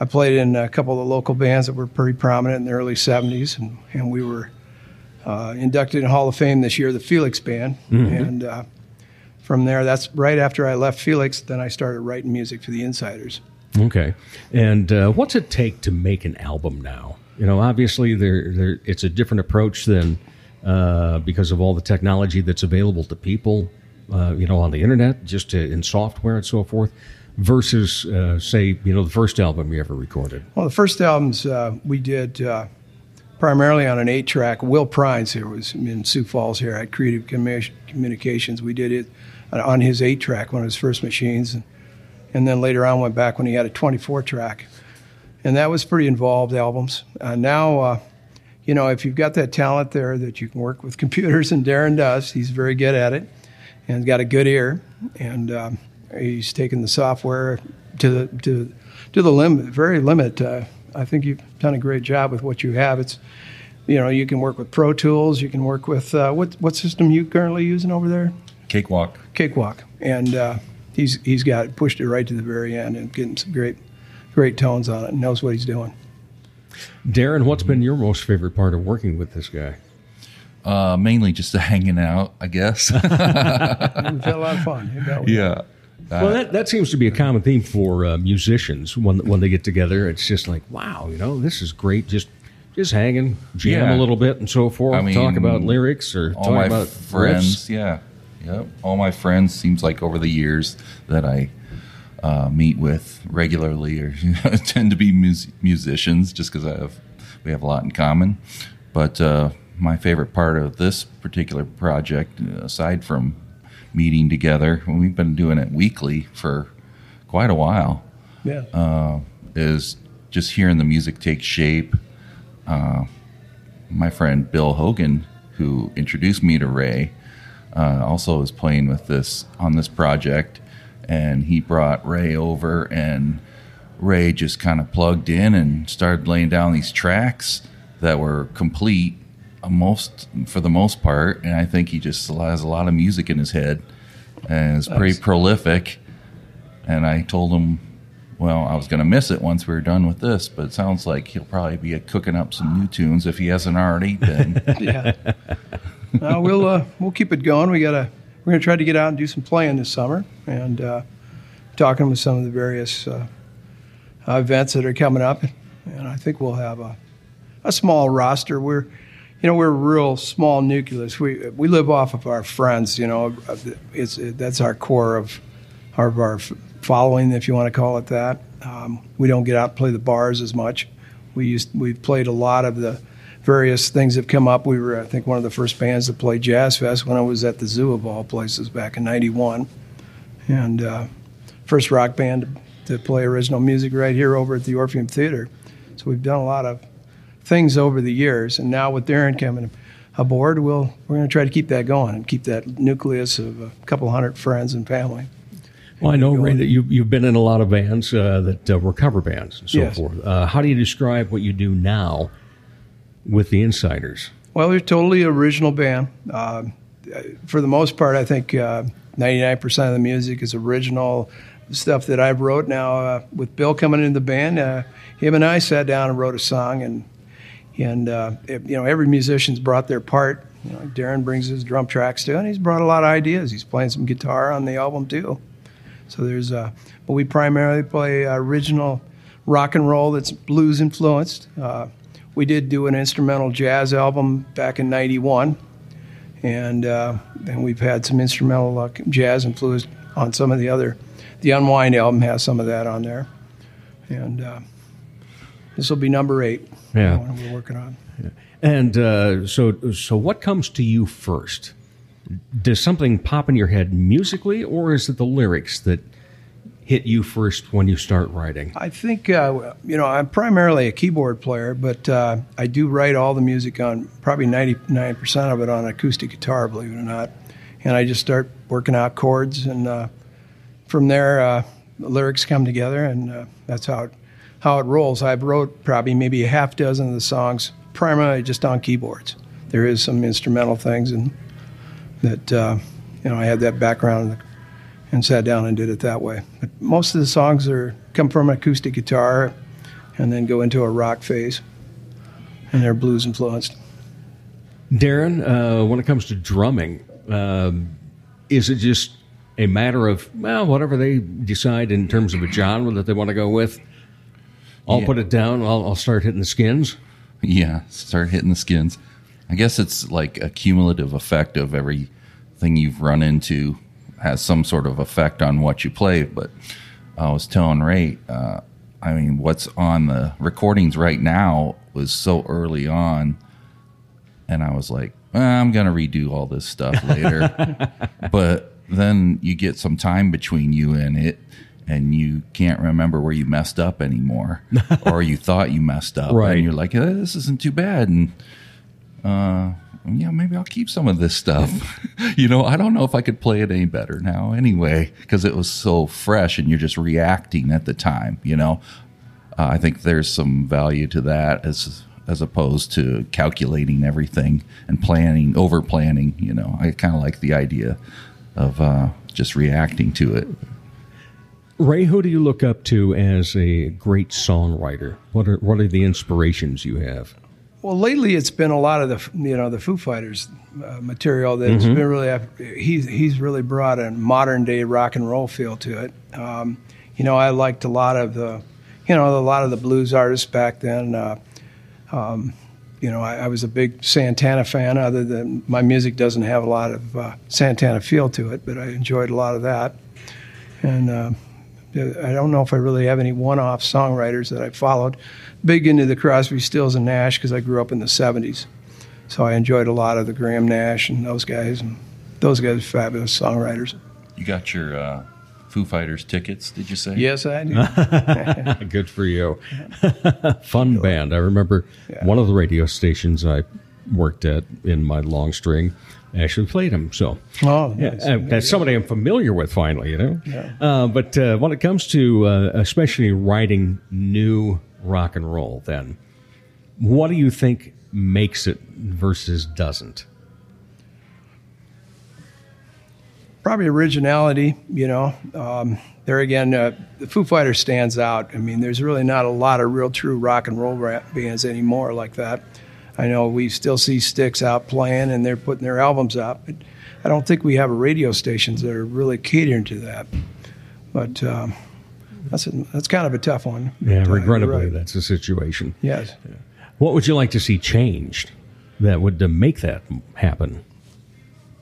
I played in a couple of the local bands that were pretty prominent in the early '70s, and, and we were uh, inducted in Hall of Fame this year, the Felix Band, and uh, from there, that's right after I left Felix. Then I started writing music for the Insiders. Okay. And uh, what's it take to make an album now? You know, obviously, there, there it's a different approach than uh, because of all the technology that's available to people, uh, you know, on the internet, just to, in software and so forth, versus, uh, say, you know, the first album you ever recorded. Well, the first albums uh, we did uh, primarily on an eight-track. Will Prines here was in Sioux Falls here at Creative Commu- Communications. We did it on his eight-track, one of his first machines, and, and then later on went back when he had a 24-track, and that was pretty involved albums. Uh, now, uh, you know, if you've got that talent there that you can work with computers, and Darren does, he's very good at it, and got a good ear, and um, he's taken the software to the to to the limit, very limit. Uh, I think you've done a great job with what you have. It's you know you can work with Pro Tools, you can work with uh, what what system you currently using over there? Cakewalk. Cakewalk, and uh, he's he's got pushed it right to the very end and getting some great great tones on it and knows what he's doing. Darren, what's been your most favorite part of working with this guy? Uh, mainly just hanging out, I guess. We've had a lot of fun. You bet yeah. well, that, that seems to be a common theme for uh, musicians when when they get together. It's just like, wow, you know, this is great. Just just hanging, jam Yeah. a little bit, and so forth. I mean, talk about lyrics or all talk my about friends. riffs. Yeah, yep. All my friends seems like over the years that I uh, meet with regularly or tend to be mus- musicians, just because I have we have a lot in common. But uh, my favorite part of this particular project, uh, aside from meeting together, we've been doing it weekly for quite a while Yeah. uh, is just hearing the music take shape. Uh, my friend Bill Hogan, who introduced me to Ray, uh, also is playing with this on this project, and he brought Ray over, and Ray just kind of plugged in and started laying down these tracks that were complete, most for the most part, and I think he just has a lot of music in his head, and is pretty Nice. prolific. And I told him, well, I was going to miss it once we were done with this, but it sounds like he'll probably be cooking up some new tunes if he hasn't already been. yeah. Uh, we'll uh, we'll keep it going. We gotta we're gonna try to get out and do some playing this summer, and uh, talking with some of the various uh, uh, events that are coming up, and I think we'll have a a small roster. We're you know we're a real small nucleus. We we live off of our friends. You know, it's that's our core of of our following, if you want to call it that. Um, we don't get out and play the bars as much. We used we've played a lot of the various things have come up. We were, I think, one of the first bands to play Jazz Fest when I was at the Zoo of all places back in '91, and uh, first rock band to play original music right here over at the Orpheum Theater. So we've done a lot of things over the years, and now with Darren coming aboard, we'll we're going to try to keep that going and keep that nucleus of a couple hundred friends and family. Well, I know, Ray, that you, you've been in a lot of bands uh, that uh, were cover bands and so Yes. forth. Uh, how do you describe what you do now with the Insiders? Well, they're totally original band. Uh, for the most part, I think uh, 99% of the music is original stuff that I've wrote. Now, uh, with Bill coming into the band, uh, him and I sat down and wrote a song, and and uh, it- you know every musician's brought their part. You know, Darren brings his drum tracks too, and he's brought a lot of ideas. He's playing some guitar on the album too. So there's, uh, but we primarily play uh, original rock and roll that's blues influenced. Uh, we did do an instrumental jazz album back in '91, and uh, and we've had some instrumental uh, jazz influence on some of the other. The Unwind album has some of that on there, and uh, this will be number eight. Yeah. we're working on. And uh, so, so what comes to you first? Does something pop in your head musically, or is it the lyrics that hit you first when you start writing? I think uh, you know I'm primarily a keyboard player, but uh, I do write all the music on probably 99 percent of it on acoustic guitar, believe it or not. And I just start working out chords, and uh, from there uh, the lyrics come together, and uh, that's how it, how it rolls. I've wrote probably maybe a half dozen of the songs primarily just on keyboards. There is some instrumental things, and that uh, you know I had that background and sat down and did it that way. But most of the songs are come from acoustic guitar and then go into a rock phase, and they're blues influenced. Darren, uh, when it comes to drumming, um, is it just a matter of well, whatever they decide in terms of a genre that they want to go with? I'll Yeah. put it down. I'll, I'll start hitting the skins. Yeah, start hitting the skins. I guess it's like a cumulative effect of everything you've run into has some sort of effect on what you play. But I was telling Ray, uh, I mean, what's on the recordings right now was so early on, and I was like, "Eh, I'm gonna redo all this stuff later. but then you get some time between you and it. And you can't remember where you messed up anymore, or you thought you messed up, Right. and you're like, eh, "This isn't too bad," and uh, yeah, maybe I'll keep some of this stuff. you know, I don't know if I could play it any better now anyway, because it was so fresh and you're just reacting at the time, you know. Uh, I think there's some value to that as as opposed to calculating everything and planning, over planning, you know. I kind of like the idea of uh, just reacting to it. Ray, who do you look up to as a great songwriter? What are what are the inspirations you have? Well, lately it's been a lot of the you know the Foo Fighters uh, material that's Mhm. been really he's he's really brought a modern day rock and roll feel to it. Um, you know, I liked a lot of the you know a lot of the blues artists back then. Uh, um, you know, I, I was a big Santana fan. Other than my music doesn't have a lot of uh, Santana feel to it, but I enjoyed a lot of that. And uh, I don't know if I really have any one-off songwriters that I followed. Big into the Crosby, Stills, and Nash because I grew up in the '70s, so I enjoyed a lot of the Graham Nash and those guys. And those guys are fabulous songwriters. You got your uh, Foo Fighters tickets? Did you say? Yes, I do. Good for you. Fun band. I remember one of the radio stations I worked at in my long string actually played them. So, Oh, nice. uh, that's somebody I'm familiar with. Finally, you know. Yeah. Uh, but uh, when it comes to uh, especially writing new rock and roll, then what do you think makes it versus doesn't? probably originality. You know, um, there again, uh, the Foo Fighters stands out. I mean, there's really not a lot of real true rock and roll rap bands anymore like that. I know we still see Styx out playing and they're putting their albums out, but I don't think we have radio stations that are really catering to that. But um, that's a, that's kind of a tough one. Yeah, But, uh, regrettably, right. that's the situation. Yes. What would you like to see changed that would uh, make that happen?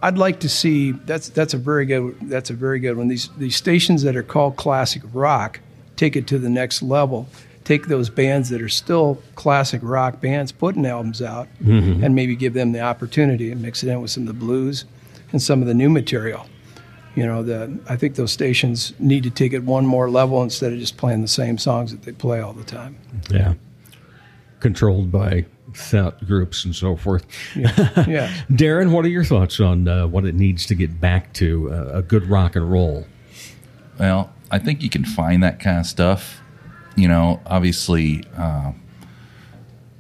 I'd like to see that's that's a very good that's a very good one. These these stations that are called classic rock take it to the next level. Take those bands that are still classic rock bands, putting albums out, Mhm. and maybe give them the opportunity and mix it in with some of the blues and some of the new material. You know, the I think those stations need to take it one more level instead of just playing the same songs that they play all the time. Yeah. Controlled by thought groups and so forth. Yeah. Yeah. Darren, what are your thoughts on uh, what it needs to get back to uh, a good rock and roll? Well, I think you can find that kind of stuff. You know, obviously, uh,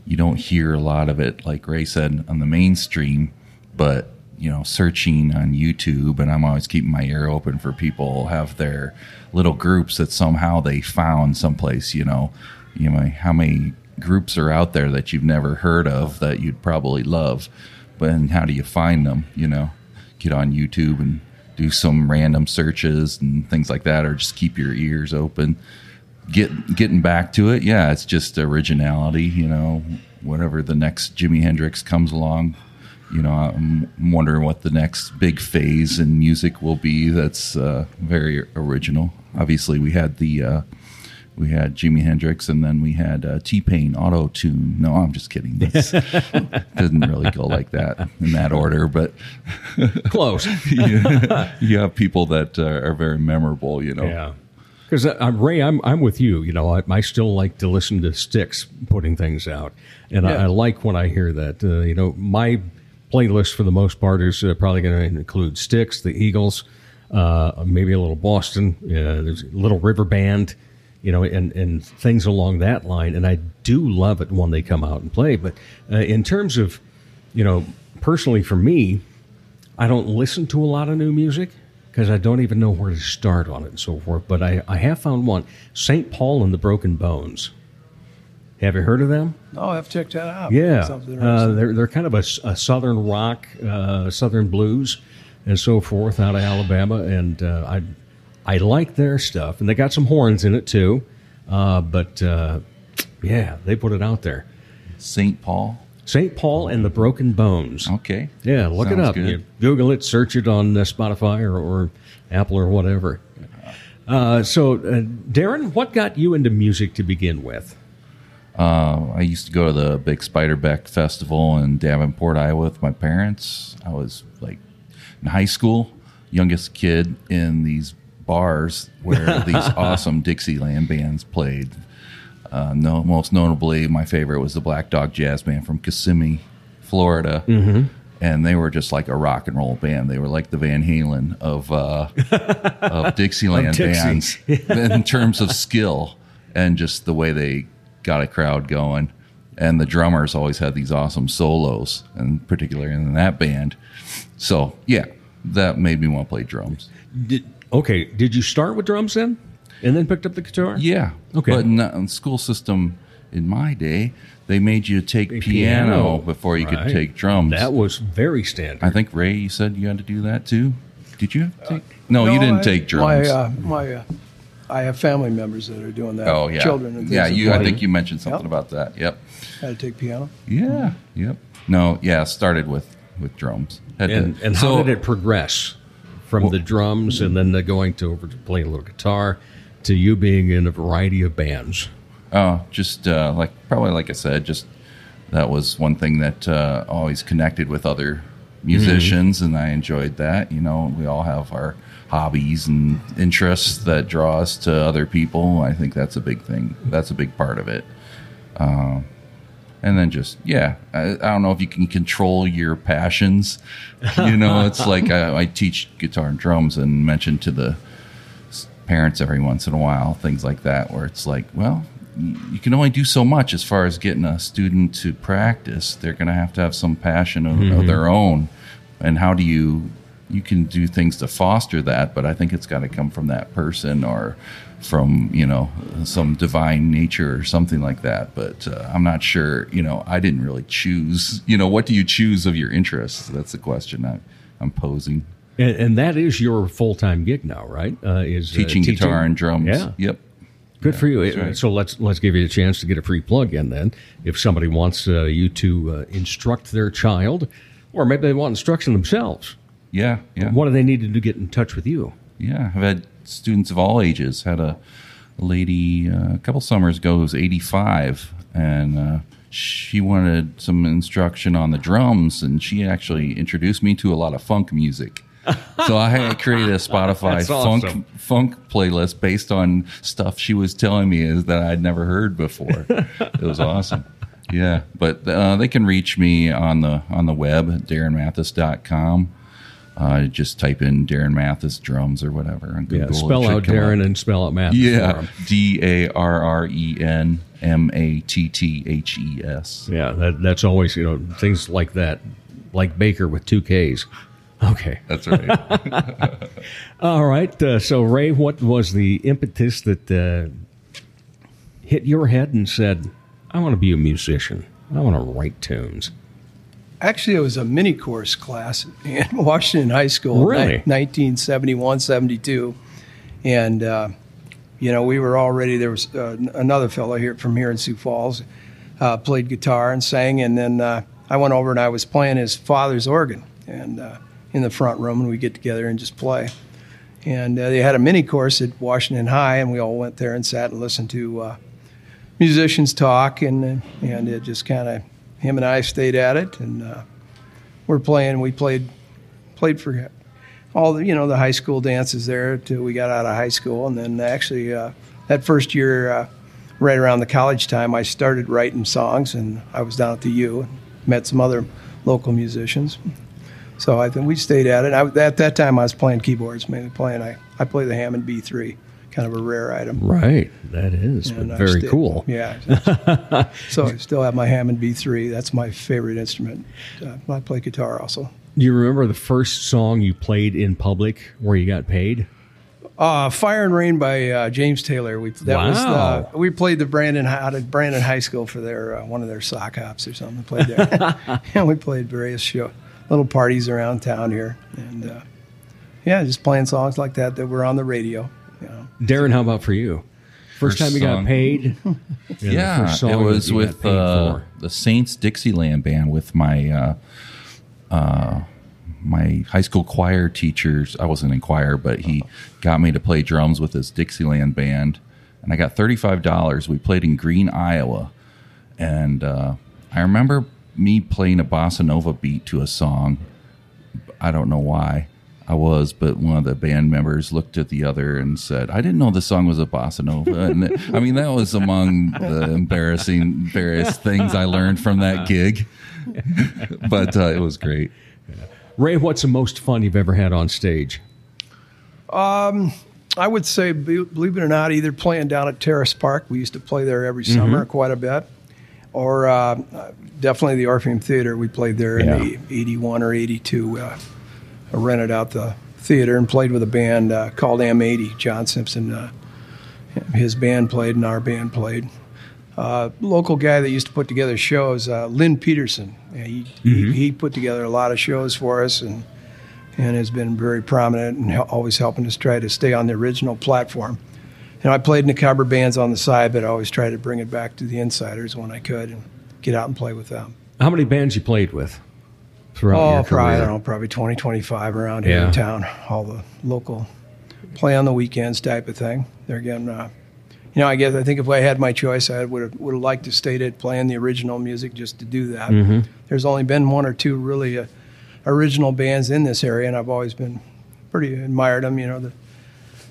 you don't hear a lot of it, like Ray said, on the mainstream, but, you know, searching on YouTube, and I'm always keeping my ear open for people have their little groups that somehow they found someplace, you know. You know, how many groups are out there that you've never heard of that you'd probably love, but and how do you find them, you know? Get on YouTube and do some random searches and things like that, or just keep your ears open. Get getting back to it, yeah, it's just originality, you know. Whatever the next Jimi Hendrix comes along, you know, I'm wondering what the next big phase in music will be. That's uh, very original. Obviously, we had the uh, we had Jimi Hendrix, and then we had uh, T Pain Auto Tune. No, I'm just kidding. This didn't really go like that in that order, but Close. you, you have people that uh, are very memorable. You know. Yeah. Because I'm Ray, I'm I'm with you. You know, I, I still like to listen to Styx putting things out, and I, Yeah. I like when I hear that. Uh, you know, my playlist for the most part is uh, probably going to include Styx, the Eagles, uh, maybe a little Boston. Uh, there's a little River Band, you know, and and things along that line. And I do love it when they come out and play. But uh, in terms of, you know, personally for me, I don't listen to a lot of new music because I don't even know where to start on it and so forth. But I, I have found one St. Paul and the Broken Bones. Have you heard of them? Oh, I've checked that out. Yeah. Uh, they're, they're kind of a southern rock, uh, southern blues, and so forth out of Alabama. And uh, I, I like their stuff. And they got some horns in it too. Uh, but uh, yeah, they put it out there. St. Paul. St. Paul and the Broken Bones. Okay. Yeah, look it up. good. You Google it, search it on uh, Spotify or, or Apple or whatever. Uh, so, uh, Darren, what got you into music to begin with? Uh, I used to go to the Bix Beiderbecke Festival in Davenport, Iowa with my parents. I was like in high school, youngest kid in these bars where these awesome Dixieland bands played. Uh, no, most notably, my favorite was the Black Dog Jazz Band from Kissimmee, Florida. Mhm. And they were just like a rock and roll band. They were like the Van Halen of uh, of Dixieland Of bands in terms of skill and just the way they got a crowd going. And the drummers always had these awesome solos, and particularly in that band. So yeah, that made me want to play drums. Did, okay, did you start with drums then, and then picked up the guitar? Yeah. Okay. But in the school system, in my day, they made you take piano, piano. before you Right. could take drums. That was very standard. I think Ray, you said you had to do that too. Did you have to take? No, you didn't I- take drums. My, uh, my, uh, I have family members that are doing that. oh yeah, children and things yeah. like You, I think you mentioned something Yep. about that. Yep. Had to take piano. Yeah. Yep. No. Yeah. Started with with drums. Had to- And, and how did it progress from the drums and then the going to over to playing a little guitar to you being in a variety of bands? Oh, just uh, like probably like I said, just that was one thing that uh, always connected with other musicians, and I enjoyed that. You know, we all have our hobbies and interests that draw us to other people. I think that's a big thing. That's a big part of it. Um, and then just yeah, I, I don't know if you can control your passions. You know, it's like I, I teach guitar and drums, and mention to the parents every once in a while, things like that, where it's like, well, you can only do so much as far as getting a student to practice. They're going to have to have some passion of, of Mhm. their own. And how do you, you can do things to foster that, but I think it's got to come from that person or from, you know, some divine nature or something like that. But uh, I'm not sure, you know, I didn't really choose, you know, what do you choose of your interests? That's the question I, I'm posing. And, and that is your full time gig now, right? Uh, is uh, Teaching guitar and drums. Yeah. Yep. Good for you. right. So let's let's give you a chance to get a free plug in then. If somebody wants uh, you to uh, instruct their child, or maybe they want instruction themselves. Yeah, yeah. What do they need to do to get in touch with you? Yeah, I've had students of all ages. Had a, a lady uh, a couple summers ago who was 85, and uh, she wanted some instruction on the drums, and she actually introduced me to a lot of funk music. So I created a Spotify That's funk funk playlist based on stuff she was telling me is that I'd never heard before. it was awesome. Yeah, but uh, they can reach me on the on the web at darrenmatthes.com. Uh, just type in Darren Matthes drums or whatever on Google. Yeah, spell out Darren up. and spell out Matthes. Yeah. D A R R E N M A T T H E S. Yeah, that, that's always you know things like that, like Baker with two Ks. Okay, that's right. All right. Uh, so Ray, what was the impetus that uh, hit your head and said, "I want to be a musician. I want to write tunes." Actually, it was a mini course class in Washington High School, Really? ni- 1971, 72. And, uh, you know, we were already, there was uh, another fellow here from here in Sioux Falls, uh, played guitar and sang. And then uh, I went over and I was playing his father's organ and uh, in the front room, and we get together and just play. And uh, they had a mini course at Washington High, and we all went there and sat and listened to uh, musicians talk, and and it just kind of him and I stayed at it, and uh, we're playing. We played played for all the you know the high school dances there till we got out of high school, and then actually uh, that first year, uh, right around the college time, I started writing songs, and I was down at the U and met some other local musicians. So I think we stayed at it. I, at that time, I was playing keyboards, mainly playing. I, I play the Hammond B3, kind of a rare item. Right, that is very stayed- cool. Yeah. so I still have my Hammond B3. That's my favorite instrument. Uh, I play guitar also. Do you remember the first song you played in public where you got paid? Uh, Fire and Rain by uh, James Taylor. We that was Wow. the, we played the Brandon out at Brandon High School for their uh, one of their sock hops or something. We played there, and we played various show little parties around town here, and uh, yeah, just playing songs like that that were on the radio. You know. Darren, how about for you? First, time you got paid? And the yeah, it was that you got with uh, the Saints Dixieland band with my uh, uh, my high school choir teachers. I wasn't in choir, but he got me to play drums with his Dixieland band, and I got thirty five dollars. We played in Greene, Iowa, and uh, I remember me playing a bossa nova beat to a song. I don't know why. I was, but one of the band members looked at the other and said, "I didn't know the song was a bossa nova." And I mean, that was among the embarrassing various things I learned from that gig. but uh, it was great. Ray, what's the most fun you've ever had on stage? Um, I would say, believe it or not, either playing down at Terrace Park. We used to play there every summer Mhm. quite a bit. Or uh, definitely the Orpheum Theater. We played there Yeah. in the 81 or 82. Uh, I rented out the theater and played with a band uh, called M80. John Simpson, uh, his band played and our band played. uh, local guy that used to put together shows, uh, Lynn Peterson. Yeah, he, Mhm. he he put together a lot of shows for us and and has been very prominent and always helping us try to stay on the original platform. You know, I played in the cover bands on the side, but I always tried to bring it back to the insiders when I could and get out and play with them. How many bands you played with throughout oh, your probably, I don't know, probably 20, 25 around here Yeah. in town. All the local play on the weekends type of thing. There again, uh, you know, I guess I think if I had my choice, I would have would have liked to stayed at playing the original music just to do that. Mhm. There's only been one or two really uh, original bands in this area, and I've always been pretty admired them. You know, the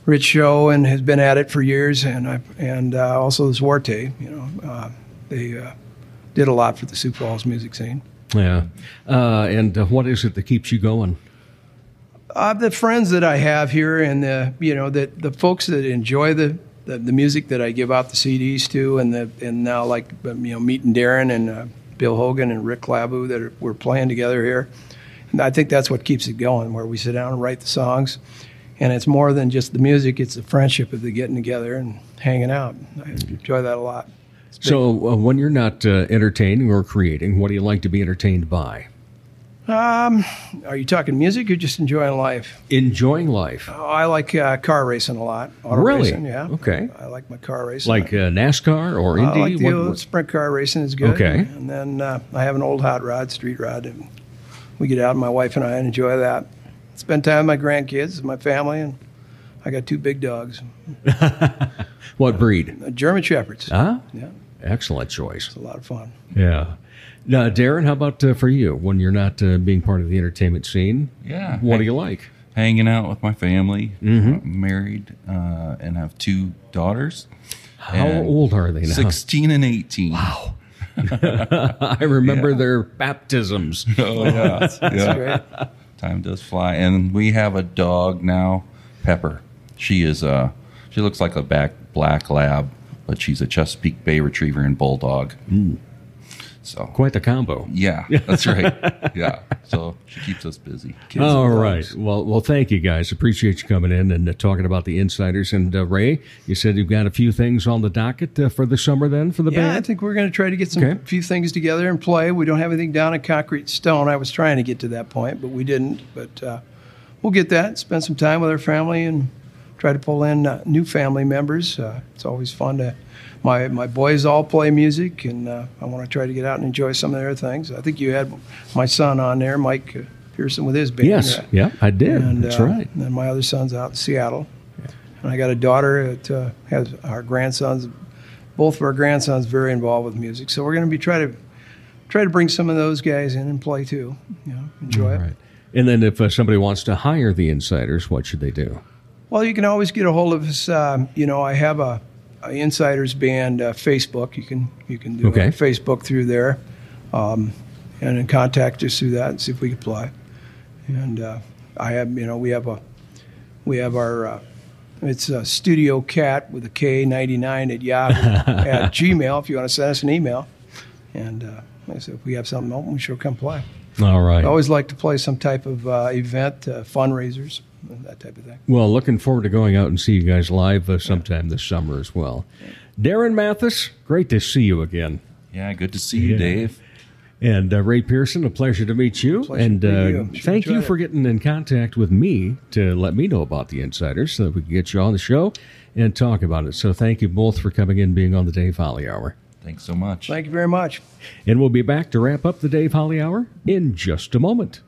Rich Show and has been at it for years, and I and uh, also the Zwarte. You know, uh, they uh, did a lot for the Sioux Falls music scene. Yeah. Uh, and uh, what is it that keeps you going? Uh, the friends that I have here, and the you know that the folks that enjoy the, the the music that I give out the CDs to, and the and now like um, you know meeting Darren and uh, Bill Hogan and Rick Labu that are, we're playing together here, and I think that's what keeps it going. Where we sit down and write the songs, and it's more than just the music; it's the friendship of the getting together and hanging out. I enjoy that a lot. So, uh, when you're not uh, entertaining or creating, what do you like to be entertained by? Um, are you talking music or just enjoying life? Enjoying life. Oh, I like uh, car racing a lot. Auto Really? Racing, yeah. Okay. I like my car racing. Like uh, NASCAR or Indy? I like the What- old what- sprint car racing is good. Okay. And then uh, I have an old hot rod, street rod, and we get out, my wife and I, and enjoy that. Spend time with my grandkids, my family, and I got two big dogs, what breed? uh, German Shepherds. Huh? Yeah, Excellent choice. it's a lot of fun. Yeah. Now, Darren, how about uh, for you when you're not uh, being part of the entertainment scene? Yeah. What do you like? Hanging out with my family. Mhm. I'm married uh, and have two daughters. How old are they now? 16 and 18. Wow. I remember Yeah. their baptisms. Oh, yeah. That's yeah. great. Time does fly. And we have a dog now, Pepper. She is a she looks like a back black lab, but she's a Chesapeake Bay Retriever and Bulldog. So Quite the combo. yeah, that's right. yeah. So she keeps us busy. All right. Well, well, thank you guys. Appreciate you coming in and uh, talking about the insiders. And uh, Ray, you said you've got a few things on the docket uh, for the summer. Then for the Yeah, I think we're going to try to get some Okay. few things together and play. We don't have anything down in concrete stone. I was trying to get to that point, but we didn't. But uh, we'll get that. Spend some time with our family and try to pull in uh, new family members. Uh, it's always fun to. My my boys all play music, and uh, I want to try to get out and enjoy some of their things. I think you had my son on there, Mike uh, Pearson, with his band. Yes. right? Yeah, I did. And, That's uh, right. And then my other son's out in Seattle. And I got a daughter that uh, has our grandsons, both of our grandsons, very involved with music. So we're going to be try to try to bring some of those guys in and play too. You know, enjoy it. All right. And then if uh, somebody wants to hire the insiders, what should they do? Well, you can always get a hold of us. Um, you know, I have a Insiders Band uh, Facebook. You can you can do Okay. Facebook through there, um, and then contact us through that and see if we can play. And uh, I have you know we have a we have our uh, it's a Studio Cat with a K ninety nine at Yahoo at Gmail if you want to send us an email. And uh, like I said, if we have something open, we sure come play. All right. I always like to play some type of uh, event, uh, fundraisers, that type of thing. Well, looking forward to going out and see you guys live uh, sometime this summer as well. Darren Matthes, great to see you again. Yeah, good to see you, Yeah. Dave. And uh, Ray Pearson, a pleasure to meet you. Pleasure and uh, you. Should thank you for it. getting in contact with me to let me know about the insiders so that we can get you on the show and talk about it. So thank you both for coming in and being on the Dave Holly Hour. Thanks so much. Thank you very much. And we'll be back to wrap up the Dave Holly Hour in just a moment.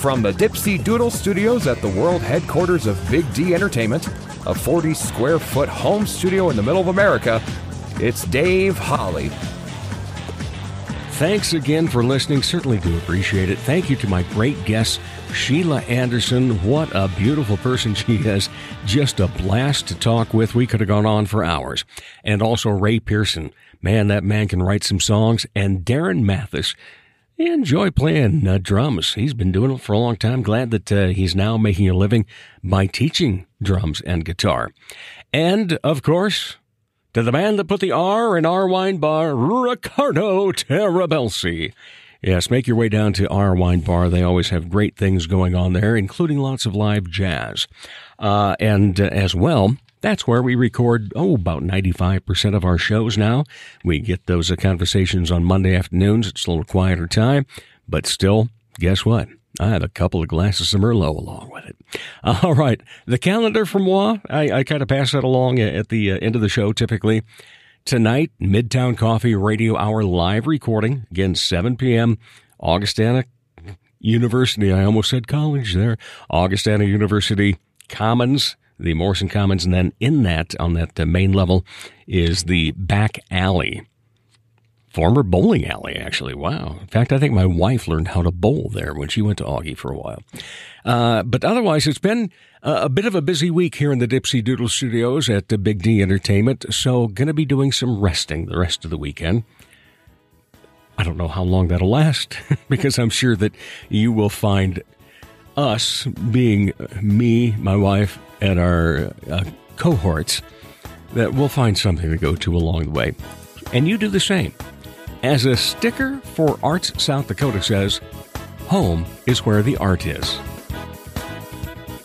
From the Dipsy Doodle Studios at the world headquarters of Big D Entertainment, a 40 square foot home studio in the middle of America, it's Dave Holly. Thanks again for listening. Certainly do appreciate it. Thank you to my great guests Sheila Anderson, what a beautiful person she is. Just a blast to talk with. We could have gone on for hours. And also Ray Pearson. Man, that man can write some songs. And Darren Matthes. Enjoy playing uh, drums. He's been doing it for a long time. Glad that uh, he's now making a living by teaching drums and guitar. And, of course, to the man that put the R in our wine bar, Ricardo Terabelsi. Yes, make your way down to our wine bar. They always have great things going on there, including lots of live jazz. Uh, and uh, as well, that's where we record, oh, about 95% of our shows now. We get those uh, conversations on Monday afternoons. It's a little quieter time, but still, guess what? I have a couple of glasses of Merlot along with it. All right. The calendar for moi, I, I kind of pass that along at the uh, end of the show typically. Tonight, Midtown Coffee Radio Hour live recording, again, 7 p.m., Augustana University. I almost said college there. Augustana University Commons, the Morrison Commons, and then in that, on that uh, main level, is the back alley. Former bowling alley, actually. Wow. In fact, I think my wife learned how to bowl there when she went to Augie for a while. Uh, but otherwise, it's been a bit of a busy week here in the Dipsy Doodle studios at the Big D Entertainment, so going to be doing some resting the rest of the weekend. I don't know how long that'll last because I'm sure that you will find us being me, my wife, and our uh, cohorts that we'll find something to go to along the way. And you do the same. As a sticker for Arts South Dakota says, home is where the art is.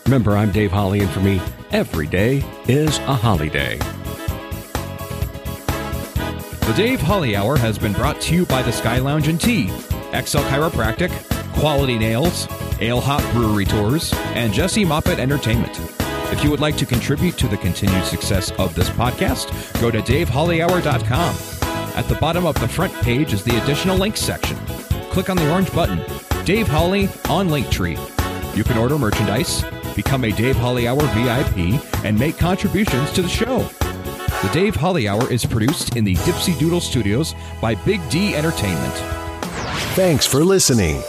Remember, I'm Dave Holly, and for me, every day is a holiday. The Dave Holly Hour has been brought to you by the Sky Lounge and Tea, XL Chiropractic, Quality Nails, Ale Hop Brewery Tours, and Jesse Moffitt Entertainment. If you would like to contribute to the continued success of this podcast, go to davehollyhour.com. At the bottom of the front page is the additional links section. Click on the orange button, Dave Holly on Linktree. You can order merchandise, become a Dave Holly Hour VIP, and make contributions to the show. The Dave Holly Hour is produced in the Dipsy Doodle Studios by Big D Entertainment. Thanks for listening.